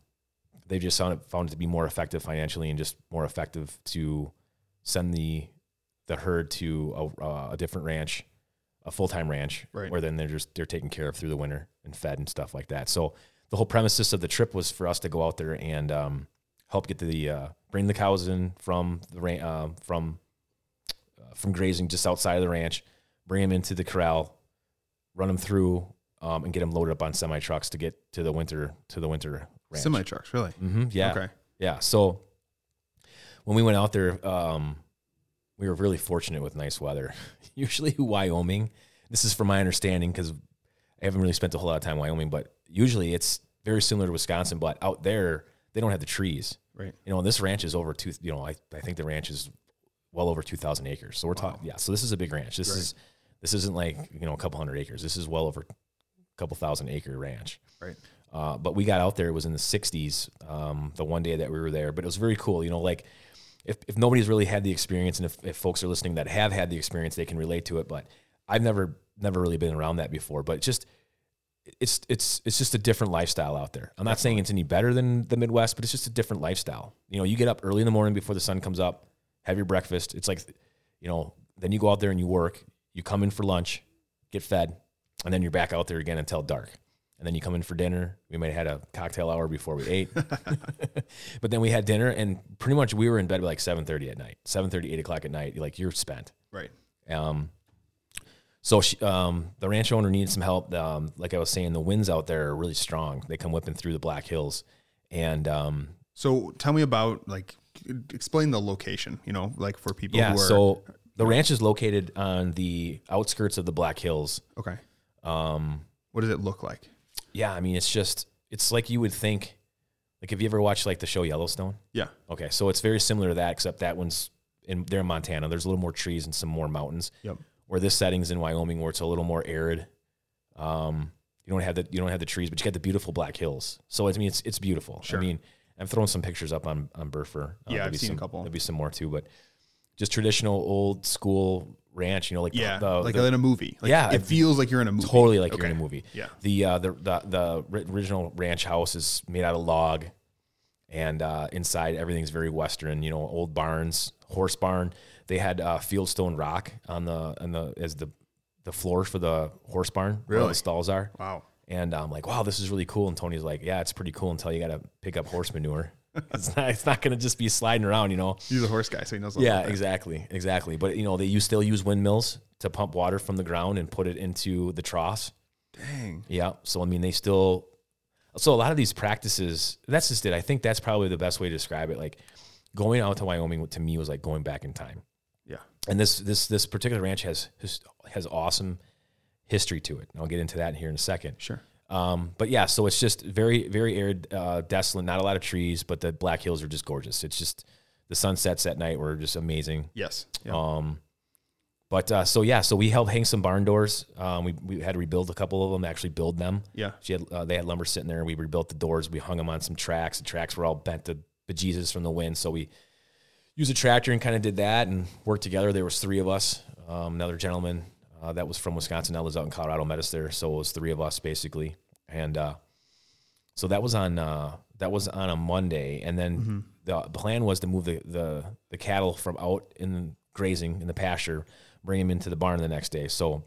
they've just found it, found it to be more effective financially and just more effective to send the the herd to a, uh, a different ranch, a full time ranch, Right. where then they're just they're taken care of through the winter and fed and stuff like that. So the whole premises of the trip was for us to go out there and um, help get the uh, bring the cows in from the ran- uh, from uh, from grazing just outside of the ranch, bring them into the corral, run them through, um, and get them loaded up on semi trucks to get to the winter to the winter ranch. Semi trucks, really. hmm yeah. Okay. Yeah. So when we went out there, um, we were really fortunate with nice weather. usually Wyoming, this is from my understanding because I haven't really spent a whole lot of time in Wyoming, but usually it's very similar to Wisconsin, but out there they don't have the trees. Right. You know, this ranch is over two. You know, I, I think the ranch is well over two thousand acres. So we're talking, yeah. So this is a big ranch. This is this isn't like you know a couple hundred acres. This is well over a couple thousand acre ranch. Right. Uh, but we got out there. It was in the 60s. Um, the one day that we were there, but it was very cool. You know, like if, if nobody's really had the experience, and if, if folks are listening that have had the experience, they can relate to it. But I've never never really been around that before. But just it's it's it's just a different lifestyle out there. I'm not saying it's any better than the Midwest, but it's just a different lifestyle. You know, you get up early in the morning before the sun comes up, have your breakfast. It's like, you know, then you go out there and you work. You come in for lunch, get fed, and then you're back out there again until dark. And then you come in for dinner. We might have had a cocktail hour before we ate, but then we had dinner, and pretty much we were in bed by like 7:30 at night, 7:30, 8 o'clock at night. Like you're spent. Right. Um, so she, um, the ranch owner needed some help. Um, like I was saying, the winds out there are really strong. They come whipping through the Black Hills, and um, So tell me about like explain the location, you know, like for people yeah. who are So the ranch is located on the outskirts of the Black Hills. okay. Um, What does it look like? Yeah, I mean, it's just it's like you would think. Like, have you ever watched like the show Yellowstone? Yeah. Okay, so it's very similar to that, except that one's in there in Montana. There's a little more trees and some more mountains. Yep. Where this setting's in Wyoming, where it's a little more arid. Um, you don't have the you don't have the trees, but you got the beautiful Black Hills. So I mean, it's it's beautiful. Sure. I mean, I'm throwing some pictures up on on Burfer. Yeah, I've seen a couple. There'll be some more too, but just traditional old school ranch. You know, like Yeah, the, like the- in a movie. Like, Yeah, it feels like you're in a movie. totally like you're in a movie. Yeah. The uh, the the the original ranch house is made out of log, and uh, inside everything's very western. You know, old barns, horse barn. They had uh, fieldstone rock on the on the as the the floor for the horse barn where Really? the stalls are. Wow. And I'm like, wow, this is really cool. And Tony's like, yeah, it's pretty cool until you got to pick up horse manure. it's not, it's not going to just be sliding around, you know? He's a horse guy, so he knows. Yeah, exactly, exactly. But you know, they use still use windmills to pump water from the ground and put it into the troughs. Dang. Yeah. So I mean, they still. So a lot of these practices, that's just it. I think that's probably the best way to describe it. Like going out to Wyoming to me was like going back in time. Yeah. And this this this particular ranch has has, has awesome history to it. And I'll get into that here in a second. Sure. Um, but yeah, so it's just very, very arid, uh, desolate, not a lot of trees, but the Black Hills are just gorgeous. It's just the sunsets at night were just amazing. Yes. Yeah. Um, but uh, so yeah, so we helped hang some barn doors. Um, we, we had to rebuild a couple of them, actually build them. yeah. She had, uh, they had lumber sitting there. We rebuilt the doors. We hung them on some tracks. The tracks were all bent to bejesus from the wind. So we used a tractor and kind of did that and worked together. There was three of us. Um, another gentleman uh, that was from Wisconsin now lives out in Colorado, met us there. So it was three of us basically. And uh, so that was on uh, that was on a Monday, and then the plan was to move the, the the cattle from out in grazing in the pasture, bring them into the barn the next day. So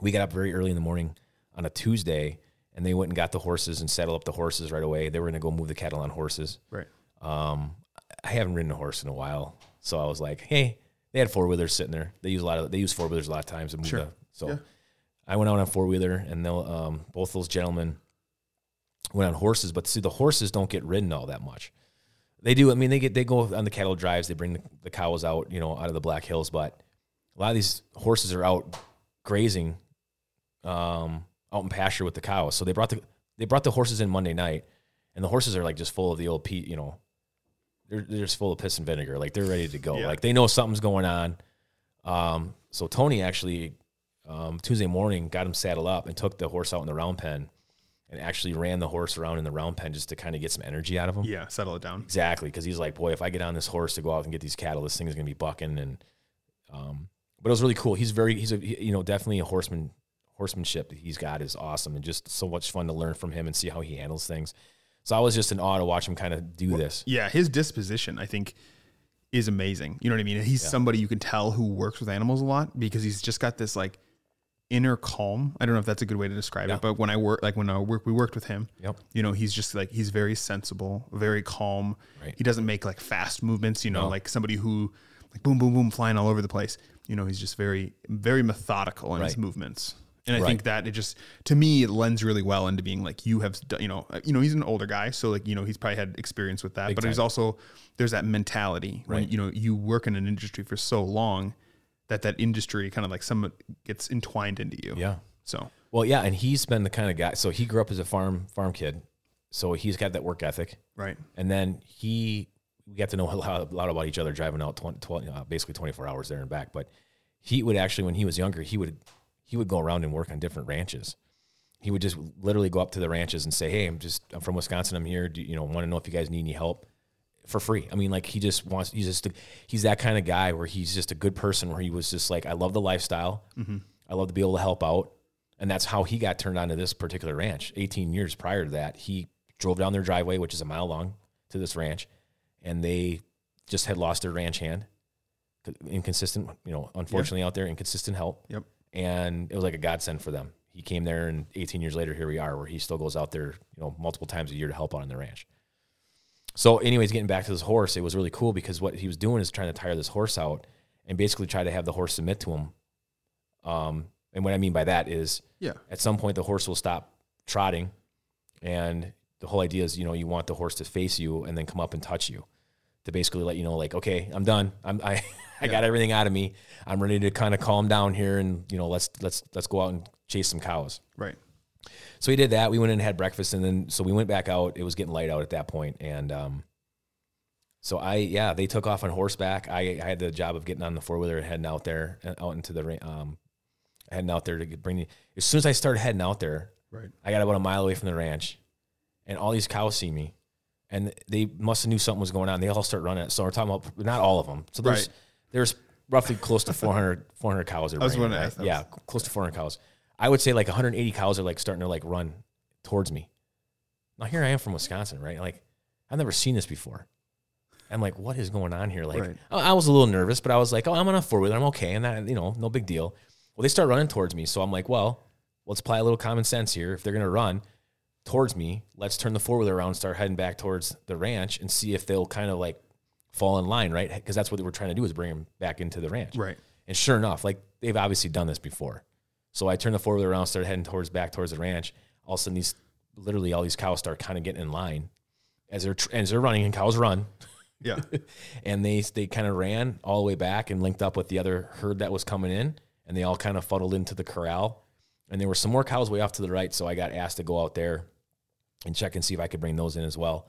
we got up very early in the morning on a Tuesday, and they went and got the horses and settled up the horses right away. They were going to go move the cattle on horses. Right. Um, I haven't ridden a horse in a while, so I was like, hey, they had four wheelers sitting there. They use a lot of they use four wheelers a lot of times Sure. so. Yeah. I went out on four wheeler, and they'll um, both those gentlemen went on horses. But see, the horses don't get ridden all that much. They do. I mean, they get they go on the cattle drives. They bring the, the cows out, you know, out of the Black Hills. But a lot of these horses are out grazing, um, out in pasture with the cows. So they brought the they brought the horses in Monday night, and the horses are like just full of the old peat, you know. They're, they're just full of piss and vinegar. Like they're ready to go. Yeah. Like they know something's going on. Um, so Tony actually um, Tuesday morning got him saddled up and took the horse out in the round pen, and actually ran the horse around in the round pen just to kind of get some energy out of him. Yeah. Settle it down. Exactly, because he's like, boy, if I get on this horse to go out and get these cattle, this thing is going to be bucking. And um, but it was really cool. He's very, he's a, you know, definitely a horseman. Horsemanship that he's got is awesome, and just so much fun to learn from him and see how he handles things. So I was just in awe to watch him kind of do this. Yeah. His disposition, I think, is amazing. You know what I mean? He's somebody you can tell who works with animals a lot because he's just got this like inner calm. I don't know if that's a good way to describe Yeah. it, but when I work, like when I work, we worked with him. Yep. You know, he's just like he's very sensible, very calm. Right. He doesn't make like fast movements. You know, No. like somebody who like boom, boom, boom, flying all over the place. You know, he's just very, very methodical in his movements. And I Right. think that it just to me it lends really well into being like you have you know uh, you know he's an older guy so like you know he's probably had experience with that but he's also there's that mentality when Right. you know you work in an industry for so long that that industry kind of like some gets entwined into you Yeah. so Well, yeah, and he's been the kind of guy. So he grew up as a farm farm kid, so he's got that work ethic. right And then he, we got to know a lot, a lot about each other driving out 20, 20, uh, basically 24 hours there and back. But he would actually, when he was younger, he would, he would go around and work on different ranches. He would just literally go up to the ranches and say, Hey, I'm just, I'm from Wisconsin. I'm here. Do you, know, want to know if you guys need any help for free. I mean, like he just wants, he's just, he's that kind of guy where he's just a good person where he was just like, I love the lifestyle. Mm-hmm. I love to be able to help out. And that's how he got turned on to this particular ranch. 18 years prior to that, he drove down their driveway, which is a mile long, to this ranch, and they just had lost their ranch hand. Inconsistent, you know, unfortunately out there, inconsistent help. Yep. And it was like a godsend for them. He came there, and 18 years later, here we are, where he still goes out there, you know, multiple times a year to help out on the ranch. So, anyways, getting back to this horse, it was really cool because what he was doing is trying to tire this horse out and basically try to have the horse submit to him. Um, and what I mean by that is, yeah at some point the horse will stop trotting, and the whole idea is, you know, you want the horse to face you and then come up and touch you, to basically let you know, like, okay, I'm done. I'm I, I got everything out of me. I'm ready to kind of calm down here, and you know, let's let's let's go out and chase some cows. right So we did that. We went in and had breakfast, and then so we went back out. It was getting light out at that point, and um, So I, yeah, they took off on horseback. I, I had the job of getting on the four wheeler and heading out there, uh, out into the, um, heading out there to get, bring the, as soon as I started heading out there, Right. I got about a mile away from the ranch and all these cows see me and they must have knew something was going on. They all start running. So we're talking about, not all of them. So there's, Right. there's roughly close to 400, 400 cows. That I was gonna right? Yeah, close to 400 cows. I would say like 180 cows are like starting to like run towards me. Now here I am from Wisconsin, right? Like I've never seen this before. I'm like, what is going on here? Like Right. I I was a little nervous, but I was like, oh, I'm on a four wheeler, I'm okay, and that you know, no big deal. Well, they start running towards me, so I'm like, well, let's apply a little common sense here. If they're gonna run towards me, let's turn the four wheeler around, and start heading back towards the ranch, and see if they'll kind of like fall in line, right? Because that's what they were trying to do is bring them back into the ranch. Right. And sure enough, like they've obviously done this before. So I turned the four wheeler around, started heading towards back towards the ranch. All of a sudden, these literally all these cows start kind of getting in line as they're tr- as they're running, and cows run, Yeah. and they they kind of ran all the way back and linked up with the other herd that was coming in, and they all kind of fuddled into the corral. And there were some more cows way off to the right, so I got asked to go out there and check and see if I could bring those in as well.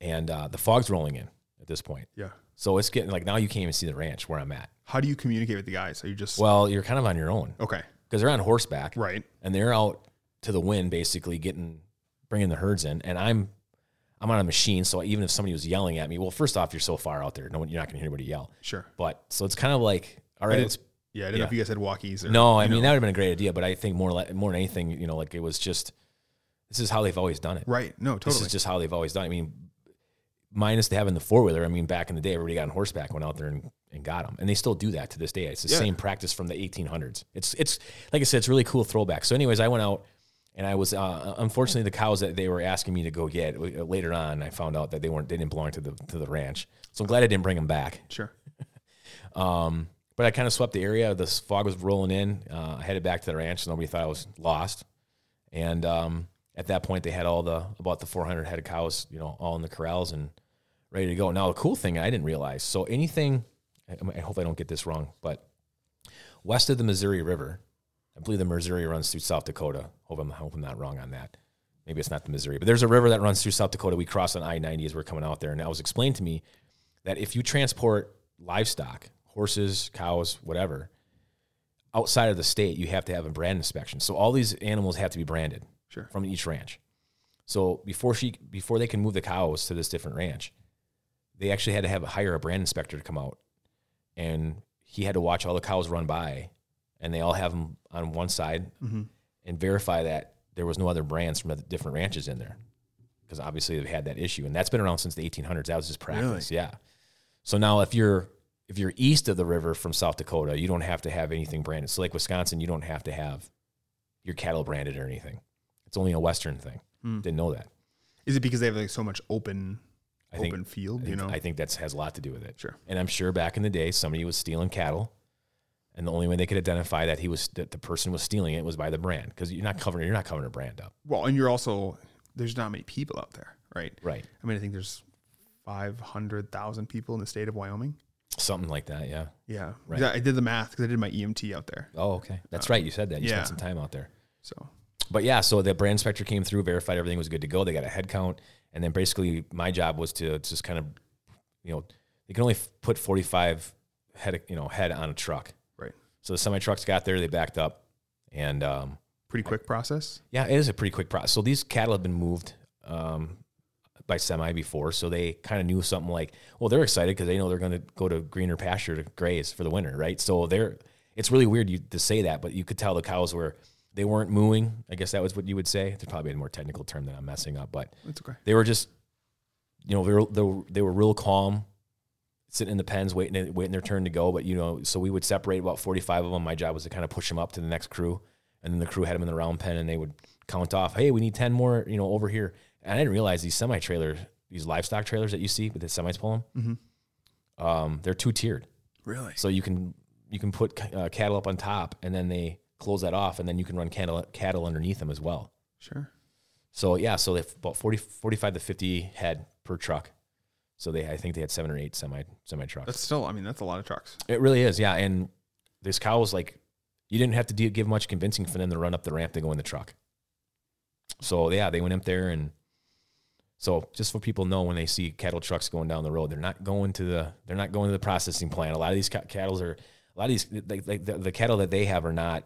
And uh, the fog's rolling in at this point, yeah. so it's getting like now you can't even see the ranch where I'm at. How do you communicate with the guys? Are you just Well, you're kind of on your own okay? because they're on horseback, Right. and they're out to the wind basically getting bringing the herds in and i'm i'm on a machine so even if somebody was yelling at me well first off you're so far out there no one you're not going to hear anybody yell Sure. but so it's kind of like all right let's Yeah. I didn't know if you guys had walkies. Or, no i mean know. that would have been a great idea but i think more like more than anything you know like it was just this is how they've always done it Right. No. Totally. This is just how they've always done it. i mean minus the having the four-wheeler i mean back in the day everybody got on horseback went out there and, and got them and they still do that to this day it's the Yeah. same practice from the 1800s it's it's like i said it's really cool throwback so anyways i went out and I was uh, unfortunately the cows that they were asking me to go get uh, later on. I found out that they weren't they didn't belong to the to the ranch, so I'm glad I didn't bring them back. sure. Um, but I kind of swept the area. The fog was rolling in. Uh, I headed back to the ranch. Nobody thought I was lost, and um, at that point they had all the about the 400 head of cows, you know, all in the corrals and ready to go. Now the cool thing I didn't realize. So anything, I, hope I don't get this wrong, but west of the Missouri River, I believe the Missouri runs through South Dakota. Hope I'm, hope I'm not wrong on that. Maybe it's not the Missouri, but there's a river that runs through South Dakota. We cross on I 90 as we're coming out there. And it was explained to me that if you transport livestock, horses, cows, whatever, outside of the state, you have to have a brand inspection. So all these animals have to be branded Sure. from each ranch. So before she before they can move the cows to this different ranch, they actually had to have hire a brand inspector to come out, and he had to watch all the cows run by, and they all have them on one side, Mm-hmm. and verify that there was no other brands from the different ranches in there, because obviously they've had that issue, and that's been around since the 1800s. That was just practice, yeah. So now if you're if you're east of the river from South Dakota, you don't have to have anything branded. So like Wisconsin, you don't have to have your cattle branded or anything. It's only a Western thing. Hmm. Didn't know that. Is it because they have like so much open, I think open field? I you know. I think that's has a lot to do with it. Sure. And I'm sure back in the day, somebody was stealing cattle, and the only way they could identify that he was that the person was stealing it was by the brand, because you're not covering you're not covering a brand up, well, and you're also there's not many people out there, right? right? I mean, I think there's five hundred thousand people in the state of Wyoming. Something like that, yeah. Yeah. Right. I did the math because I did my EMT out there. Oh, okay, that's right. You said that. You yeah. spent some time out there. So But yeah, so the brand inspector came through, verified everything was good to go. They got a head count, and then basically my job was to just kind of, you know, they can only f- put 45 head, you know, head on a truck. right, So the semi trucks got there, they backed up, and um, pretty quick process. yeah, it is a pretty quick process. So these cattle have been moved um, by semi before, so they kind of knew something like, well, they're excited because they know they're going to go to greener pasture to graze for the winter, right? So they're, it's really weird you, to say that, but you could tell the cows were, they weren't mooing. I guess that was what you would say. There's probably a more technical term that I'm messing up, but It's okay. they were just, you know, they were, they were, they were real calm, sitting in the pens, waiting, waiting their turn to go. But you know, so we would separate about 45 of them. My job was to kind of push them up to the next crew, and then the crew had them in the round pen, and they would count off. Hey, we need 10 more, you know, over here. And I didn't realize these semi trailers, these livestock trailers that you see with the semis pull them, um, they're two tiered. Really? So you can you can put uh, cattle up on top, and then they close that off, and then you can run cattle cattle underneath them as well. Sure. So yeah, so they have about 40, 45 to 50 head per truck. So they, I think they had seven or eight semi semi trucks. That's still. I mean, that's a lot of trucks. it really is, yeah. And this cow was like, you didn't have to do, give much convincing for them to run up the ramp to go in the truck. So yeah, they went up there and So just for people to know when they see cattle trucks going down the road, they're not going to the they're not going to the processing plant. A lot of these ca- cattle are a lot of these like, like the, the cattle that they have are not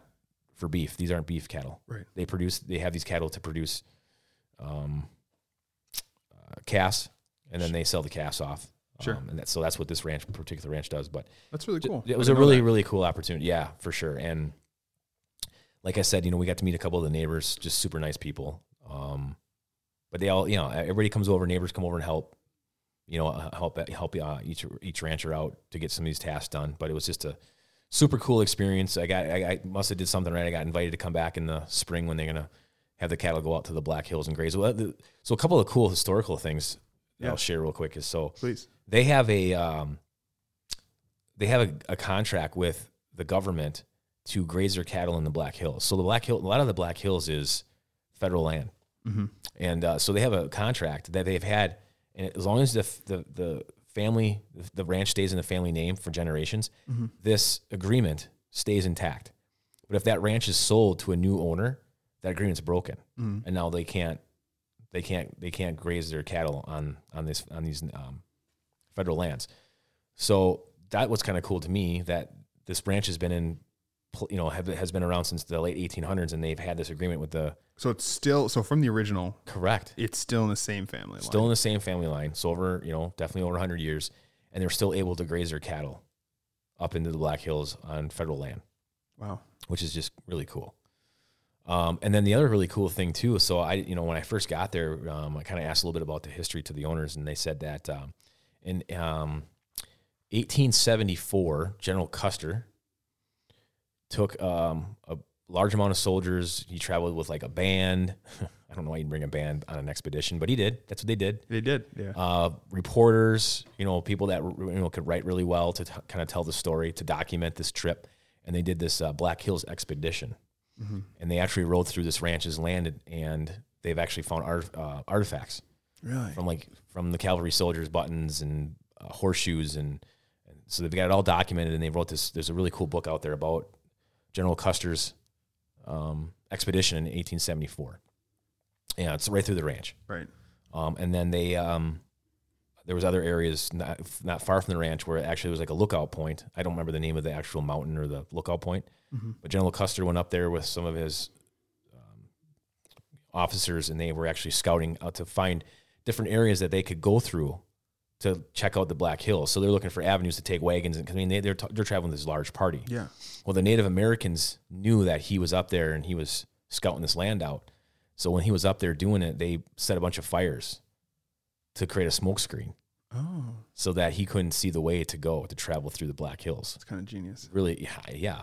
for beef. These aren't beef cattle. Right. They produce they have these cattle to produce um uh, calves and then they sell the calves off. Sure. Um, and that, so that's what this ranch particular ranch does, but That's really cool. it was a really, that. really cool opportunity. Yeah, for sure. And like I said, you know, we got to meet a couple of the neighbors, just super nice people. Um, but they all, you know, everybody comes over, neighbors come over and help, you know, uh, help help uh, each each rancher out to get some of these tasks done. But it was just a super cool experience. I got, I, I must have did something right. I got invited to come back in the spring when they're gonna have the cattle go out to the Black Hills and graze. Well, the- So a couple of cool historical things Yeah. I'll share real quick is so Please. they have a um, they have a, a contract with the government to graze their cattle in the Black Hills. So the Black Hill, a lot of the Black Hills is federal land, Mhm. and uh, so they have a contract that they've had, and as long as the the, the family, the ranch stays in the family name for generations, this agreement stays intact. But if that ranch is sold to a new owner, that agreement's broken, and now they can't they can't they can't graze their cattle on on this on these um, federal lands. So that was kind of cool to me that this ranch has been in, you know, have, has been around since the late 1800s, and they've had this agreement with the So it's still so from the original, correct, it's still in the same family. still line. in the same family line. So over, you know, definitely over 100 years, and they're still able to graze their cattle up into the Black Hills on federal land, wow. which is just really cool. Um, and then the other really cool thing too. So I, you know, when I first got there, um, I kind of asked a little bit about the history to the owners, and they said that um, in um, 1874, General Custer took um, a large amount of soldiers. He traveled with like a band. I don't know why you'd bring a band on an expedition, but he did. That's what they did. They did. Yeah. Uh, reporters, you know, people that you know could write really well to t- kind of tell the story, to document this trip, and they did this uh, Black Hills expedition, and they actually rode through this ranch's land, and they've actually found art, uh, artifacts really? from like from the cavalry soldiers' buttons and uh, horseshoes, and, and so they've got it all documented. And they wrote this. There's a really cool book out there about General Custer's um, expedition in 1874. Yeah, it's right through the ranch. Right. Um, and then they um, there was other areas not not far from the ranch where it actually was like a lookout point. I don't remember the name of the actual mountain or the lookout point, but General Custer went up there with some of his um, officers, and they were actually scouting out to find different areas that they could go through to check out the Black Hills. So they're looking for avenues to take wagons, and 'cause, I mean they, they're they're traveling this large party. Yeah. Well, the Native Americans knew that he was up there and he was scouting this land out. So when he was up there doing it, they set a bunch of fires to create a smoke screen Oh, so that he couldn't see the way to go to travel through the Black Hills. It's kind of genius. Really, yeah, yeah.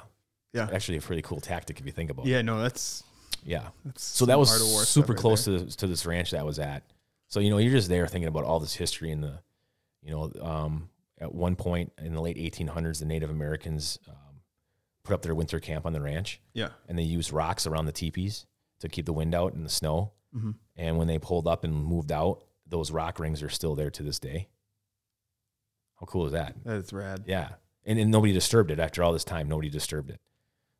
Yeah. Actually, a pretty cool tactic if you think about it. Yeah. No, that's Yeah. that's So that was art of war stuff super right close there. to to this ranch that I was at. So you know, you're just there thinking about all this history and the, you know, um, at one point in the late 1800s, the Native Americans um, put up their winter camp on the ranch. Yeah. and they used rocks around the teepees to keep the wind out and the snow. Mhm. And when they pulled up and moved out, those rock rings are still there to this day. How cool is that? That's rad. Yeah, and, and nobody disturbed it after all this time. Nobody disturbed it.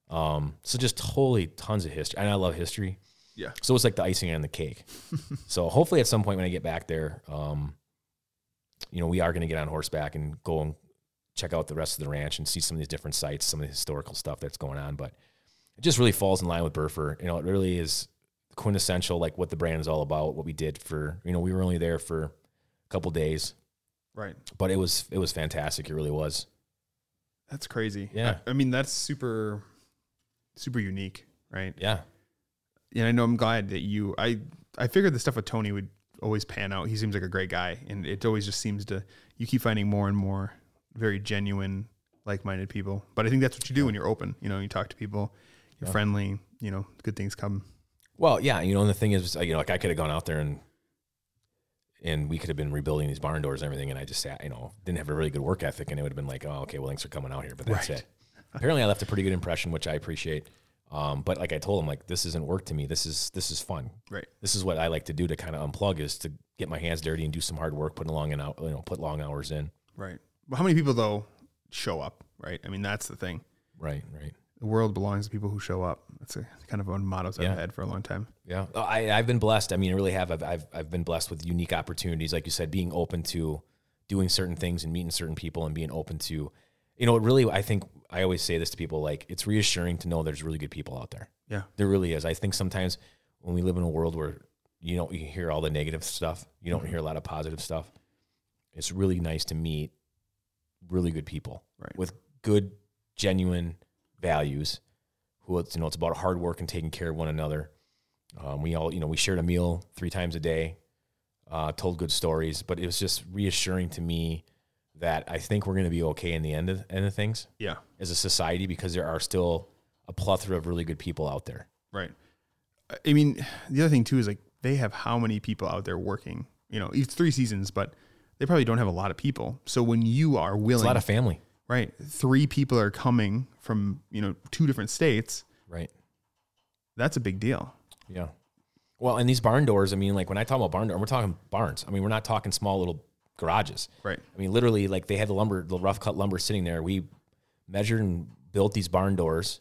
Um, so just totally tons of history, and I love history. Yeah. So it's like the icing on the cake. so hopefully at some point when I get back there, um, you know, we are going to get on horseback and go and check out the rest of the ranch and see some of these different sites, some of the historical stuff that's going on. But it just really falls in line with Burfer. You know, it really is quintessential, like what the brand is all about, what we did for, you know, we were only there for a couple days, Right. but it was, it was fantastic. It really was. That's crazy. Yeah. I, I mean, that's super, super unique, right? Yeah. And I know I'm glad that you. I I figured the stuff with Tony would always pan out. He seems like a great guy, and it always just seems to. You keep finding more and more very genuine, like-minded people. But I think that's what you do when you're open. You know, you talk to people, you're friendly. You know, good things come. Well, yeah, you know, and the thing is, you know, like I could have gone out there and and we could have been rebuilding these barn doors and everything, and I just sat, you know, didn't have a really good work ethic, and it would have been like, oh, okay, well, thanks for coming out here, but that's Right. it. Apparently, I left a pretty good impression, which I appreciate. Um, but like I told him, like this isn't work to me. This is this is fun. Right. This is what I like to do to kind of unplug, is to get my hands dirty and do some hard work, put long and out, you know, put long hours in. Right. But how many people though show up? Right. I mean, that's the thing. Right, right. The world belongs to people who show up, That's a kind of one mottos Yeah. I've had for a long time. Yeah, I, I've been blessed. I mean, I really have. I've, I've I've been blessed with unique opportunities, like you said, being open to doing certain things and meeting certain people, and being open to, you know, it really. I think I always say this to people: like it's reassuring to know there's really good people out there. Yeah. There really is. I think sometimes when we live in a world where you don't you hear all the negative stuff, you don't hear a lot of positive stuff. It's really nice to meet really good people Right. with good, genuine values. Who it's you know it's about hard work and taking care of one another. Um, we all you know we shared a meal three times a day, uh, told good stories, but it was just reassuring to me that I think we're going to be okay in the end of, end of things Yeah. as a society because there are still a plethora of really good people out there. Right. I mean, the other thing too is like they have how many people out there working? You know, it's three seasons, but they probably don't have a lot of people. So when you are willing, It's a lot of family, right, three people are coming from you know two different states. right? That's a big deal. Yeah. Well, and these barn doors, I mean, like when I talk about barn door, we're talking barns. I mean, we're not talking small little garages. Right. I mean, literally, like they had the lumber, the rough cut lumber sitting there. We measured and built these barn doors,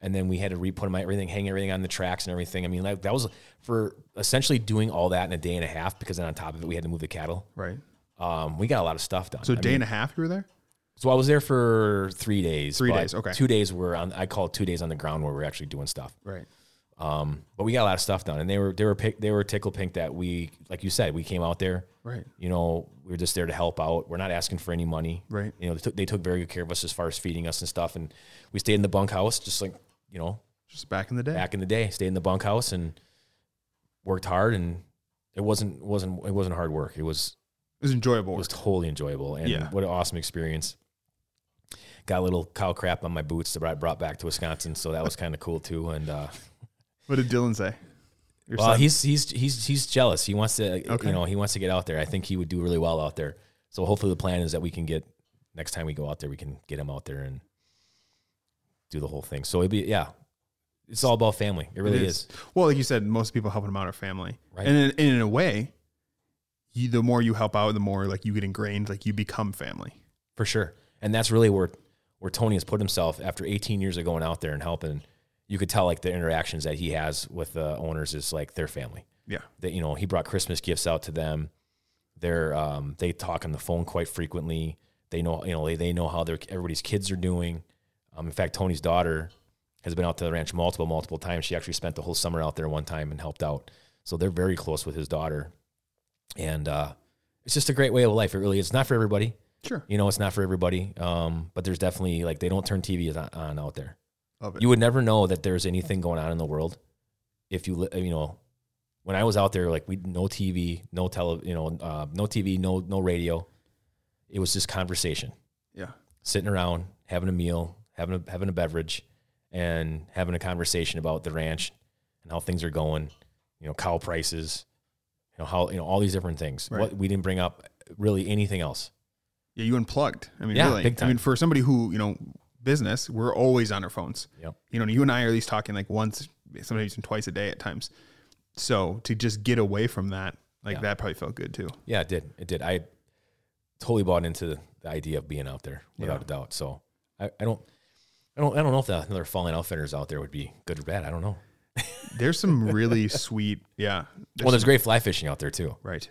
and then we had to re-put them, everything, hang everything on the tracks and everything. I mean, like, that was for essentially doing all that in a day and a half. Because then on top of it, we had to move the cattle. Right. Um, we got a lot of stuff done. So a day mean, and a half you were there. so I was there for three days. Three days, okay. Two days were on. I call it two days on the ground where we're actually doing stuff. Right. Um, but we got a lot of stuff done, and they were they were pick, they were tickle pink that we, like you said, we came out there. Right. You know, we were just there to help out. We're not asking for any money. Right. You know, they took, they took very good care of us as far as feeding us and stuff, and we stayed in the bunkhouse, just like you know, Just back in the day. back in the day, stayed in the bunkhouse and worked hard, and it wasn't wasn't it wasn't hard work. It was It was enjoyable. it was totally enjoyable, and Yeah. what an awesome experience. Got a little cow crap on my boots that I brought back to Wisconsin, so that was kind of cool too. And uh, what did Dylan say? Your well, son? he's he's he's he's jealous. He wants to, Okay. you know, he wants to get out there. I think he would do really well out there. So hopefully, the plan is that we can get next time we go out there, we can get him out there and do the whole thing. So it'd be yeah, it's all about family. It really It is. Well, like you said, most people helping them out are family, Right. And in, and in a way, you, the more you help out, the more like you get ingrained, like you become family. for sure. And that's really where where Tony has put himself after 18 years of going out there and helping. You could tell like the interactions that he has with the owners is like their family. Yeah. That you know he brought Christmas gifts out to them. They're um, they talk on the phone quite frequently. They know you know they, they know how their everybody's kids are doing. Um, in fact, Tony's daughter has been out to the ranch multiple multiple times. She actually spent the whole summer out there one time and helped out. So they're very close with his daughter, and uh, it's just a great way of life. It really is. It's not for everybody. Sure. You know, it's not for everybody. Um, but there's definitely like they don't turn TV on, on out there. Love it. You would never know that there's anything going on in the world if you you know. When I was out there, like we no TV, no tele, you know, uh, no TV, no no radio. It was just conversation, yeah. sitting around, having a meal, having a having a beverage, and having a conversation about the ranch and how things are going. You know, cow prices, you know how you know all these different things. Right. What we didn't bring up really anything else. Yeah. You unplugged. I mean, Yeah, really. big I mean, for somebody who, you know, business, we're always on our phones. Yep. You know, you and I are at least talking like once, sometimes even twice a day at times. So to just get away from that, like Yeah. that probably felt good too. Yeah, it did. It did. I totally bought into the, idea of being out there without Yeah. a doubt. So I, I don't, I don't, I don't know if the, another Fall Line outfitters out there would be good or bad. I don't know. There's some really sweet, yeah. well, there's some- great fly fishing out there too. right.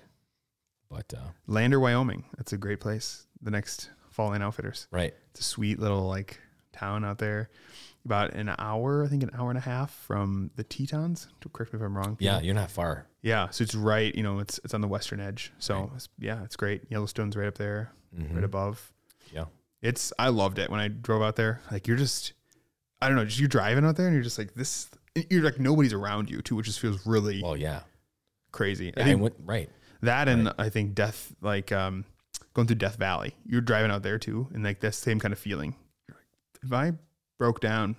But uh, Lander, Wyoming. That's a great place. The next Fall Line Outfitters. right, It's a sweet little like town out there. About an hour, I think an hour and a half from the Tetons. Correct me if I'm wrong. yeah, you're not far. Yeah. So it's right, you know, it's it's on the western edge. So it's, yeah, it's great. Yellowstone's right up there, Mhm. right above. Yeah, It's I loved it when I drove out there. Like you're just I don't know, just you're driving out there and you're just like this you're like nobody's around you too, which just feels really well, yeah, crazy. yeah I think I went, right. that and I think death like um going through Death Valley. You're driving out there too, and like that same kind of feeling. Like, if I broke down,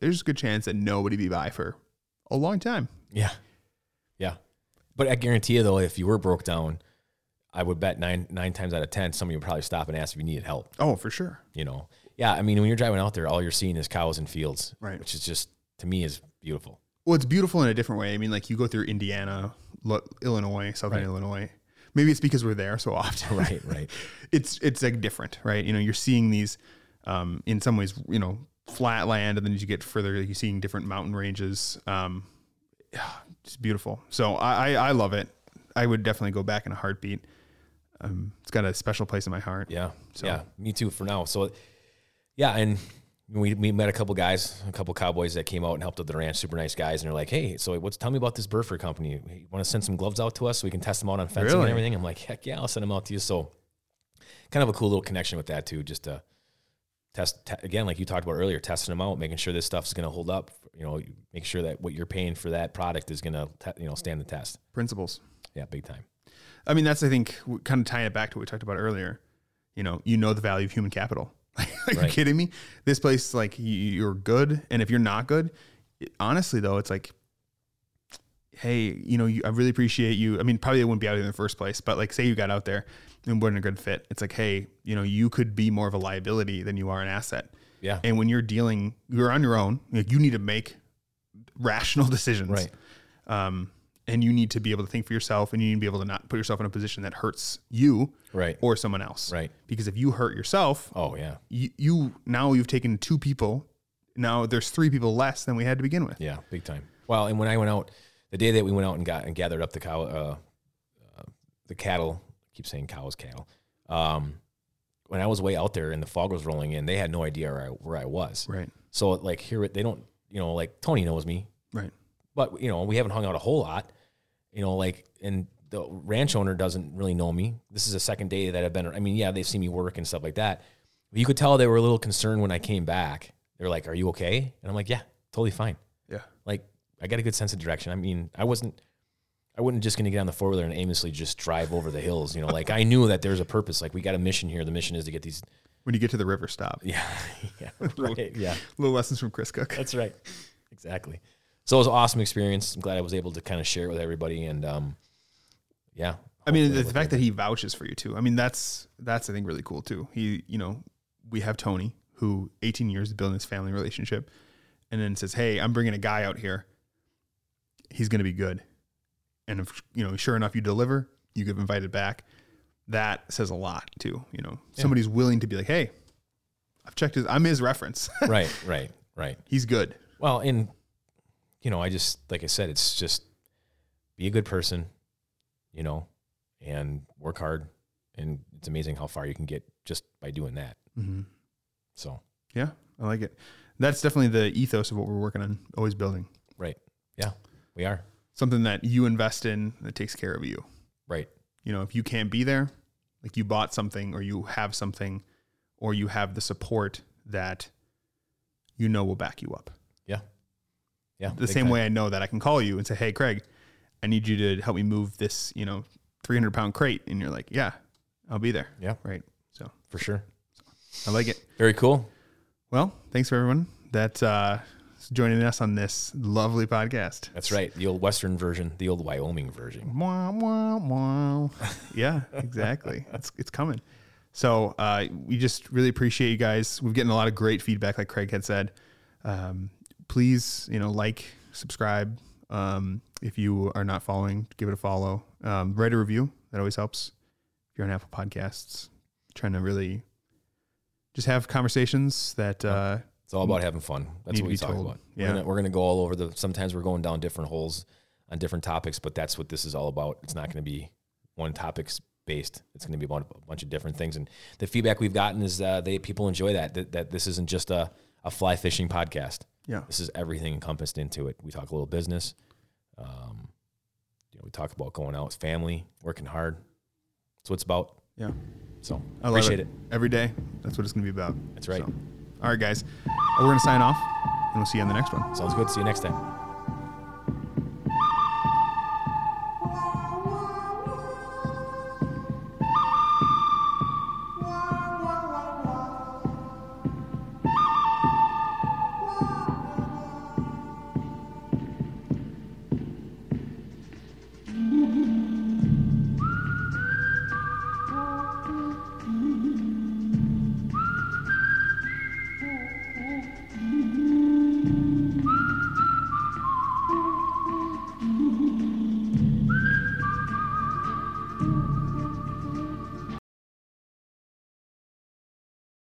there's a good chance that nobody be by for a long time. Yeah, yeah. But I guarantee you though, if you were broke down, I would bet nine nine times out of ten, somebody would probably stop and ask if you needed help. Oh, for sure. You know, yeah. I mean, when you're driving out there, all you're seeing is cows and fields, Right. Which is just to me is beautiful. Well, it's beautiful in a different way. I mean, like you go through Indiana, Illinois, Southern Right. Illinois. Maybe it's because we're there so often. Right, right. it's it's like different, right? You know, you're seeing these um, in some ways, you know, flat land, and then as you get further, you're seeing different mountain ranges. Um, it's beautiful. So I, I I love it. I would definitely go back in a heartbeat. Um, it's got a special place in my heart. Yeah. So- Yeah. Me too for now. So, yeah. And we, we met a couple guys, a couple cowboys that came out and helped at the ranch, super nice guys. And they're like, hey, so what's, tell me about this Burfer company. You want to send some gloves out to us so we can test them out on fencing Really? and everything? I'm like, heck yeah, I'll send them out to you. So, kind of a cool little connection with that too, just to test, te- again, like you talked about earlier, testing them out, making sure this stuff's going to hold up, you know, make sure that what you're paying for that product is going to, you know, stand the test. Principles. Yeah. Big time. I mean, that's I think kind of tying it back to what we talked about earlier. You know, you know the value of human capital. Are you kidding me? This place, like, you- you're good, and if you're not good, it- honestly though, it's like, hey, you know, you, I really appreciate you. I mean, probably it wouldn't be out there in the first place, but like, say you got out there and weren't a good fit. It's like, hey, you know, you could be more of a liability than you are an asset. Yeah. And when you're dealing, you're on your own. Like, you need to make rational decisions. Right. Um, and you need to be able to think for yourself and you need to be able to not put yourself in a position that hurts you Right. or someone else. Right. Because if you hurt yourself, Oh, yeah. you, you now you've taken two people. Now there's three people less than we had to begin with. Yeah, big time. Well, and when I went out, the day that we went out and got and gathered up the cow, uh, uh, the cattle, I keep saying cows, cattle. Um, when I was way out there and the fog was rolling in, they had no idea where I, where I was. Right. So like here, they don't, you know, like Tony knows me, Right. But you know, we haven't hung out a whole lot, you know, like, and the ranch owner doesn't really know me. This is the second day that I've been, I mean, yeah, they've seen me work and stuff like that. But you could tell they were a little concerned when I came back. They're like, are you okay? And I'm like, yeah, totally fine Yeah. like I got a good sense of direction. I mean, I wasn't I wasn't just gonna get on the four wheeler and aimlessly just drive over the hills. You know, like I knew that there's a purpose. Like we got a mission here. The mission is to get these. When you get to the river, stop. Yeah, yeah, right. Yeah, Little lessons from Chris Cook. that's right. Exactly. So it was an awesome experience. I'm glad I was able to kind of share it with everybody. And um, yeah, I mean, the, fact that he vouches for you too. I mean, that's that's I think really cool too. He, you know, we have Tony who 18 years of building this family relationship, and then says, "Hey, I'm bringing a guy out here. He's going to be good." And if you know, sure enough, you deliver, you get invited back. That says a lot too. You know, somebody's willing to be like, "Hey, I've checked his. I'm his reference. right, right, right. He's good." Well, and you know, I just like I said, it's just be a good person, you know, and work hard. And it's amazing how far you can get just by doing that. Mm-hmm. So Yeah, I like it. That's definitely the ethos of what we're working on. Always building right, yeah, we are something that you invest in that takes care of you. right. you know, if you can't be there, like you bought something or you have something or you have the support that you know will back you up. Yeah, yeah. The same time. way I know that I can call you and say, Hey, Craig, I need you to help me move this, you know, 300 pound crate. And you're like, Yeah, I'll be there. Yeah, Right. So for sure. I like it. Very cool. Well, thanks for everyone that uh, joining us on this lovely podcast. That's right. The old Western version, the old Wyoming version. Wah, wah, wah. yeah, exactly. it's it's coming. So uh, we just really appreciate you guys. We've getting a lot of great feedback, like Craig had said. Um, please, you know, like, subscribe. Um, if you are not following, give it a follow. Um, write a review. That always helps. If you're on Apple Podcasts, trying to really just have conversations that uh, It's all about having fun. That's what we talk told. about. Yeah. We're gonna, we're gonna go all over the. Sometimes we're going down different holes on different topics, but that's what this is all about. It's not going to be one topics based. It's going to be about a bunch of different things. And the feedback we've gotten is uh, they people enjoy that, that. That this isn't just a a fly fishing podcast. Yeah, This is everything encompassed into it. We talk a little business. Um, you know, we talk about going out with family, working hard. That's what it's about. yeah. So I love appreciate it. every day. That's what it's going to be about. That's right. So, all right, guys. We're going to sign off, and we'll see you on the next one. Sounds good. See you next time.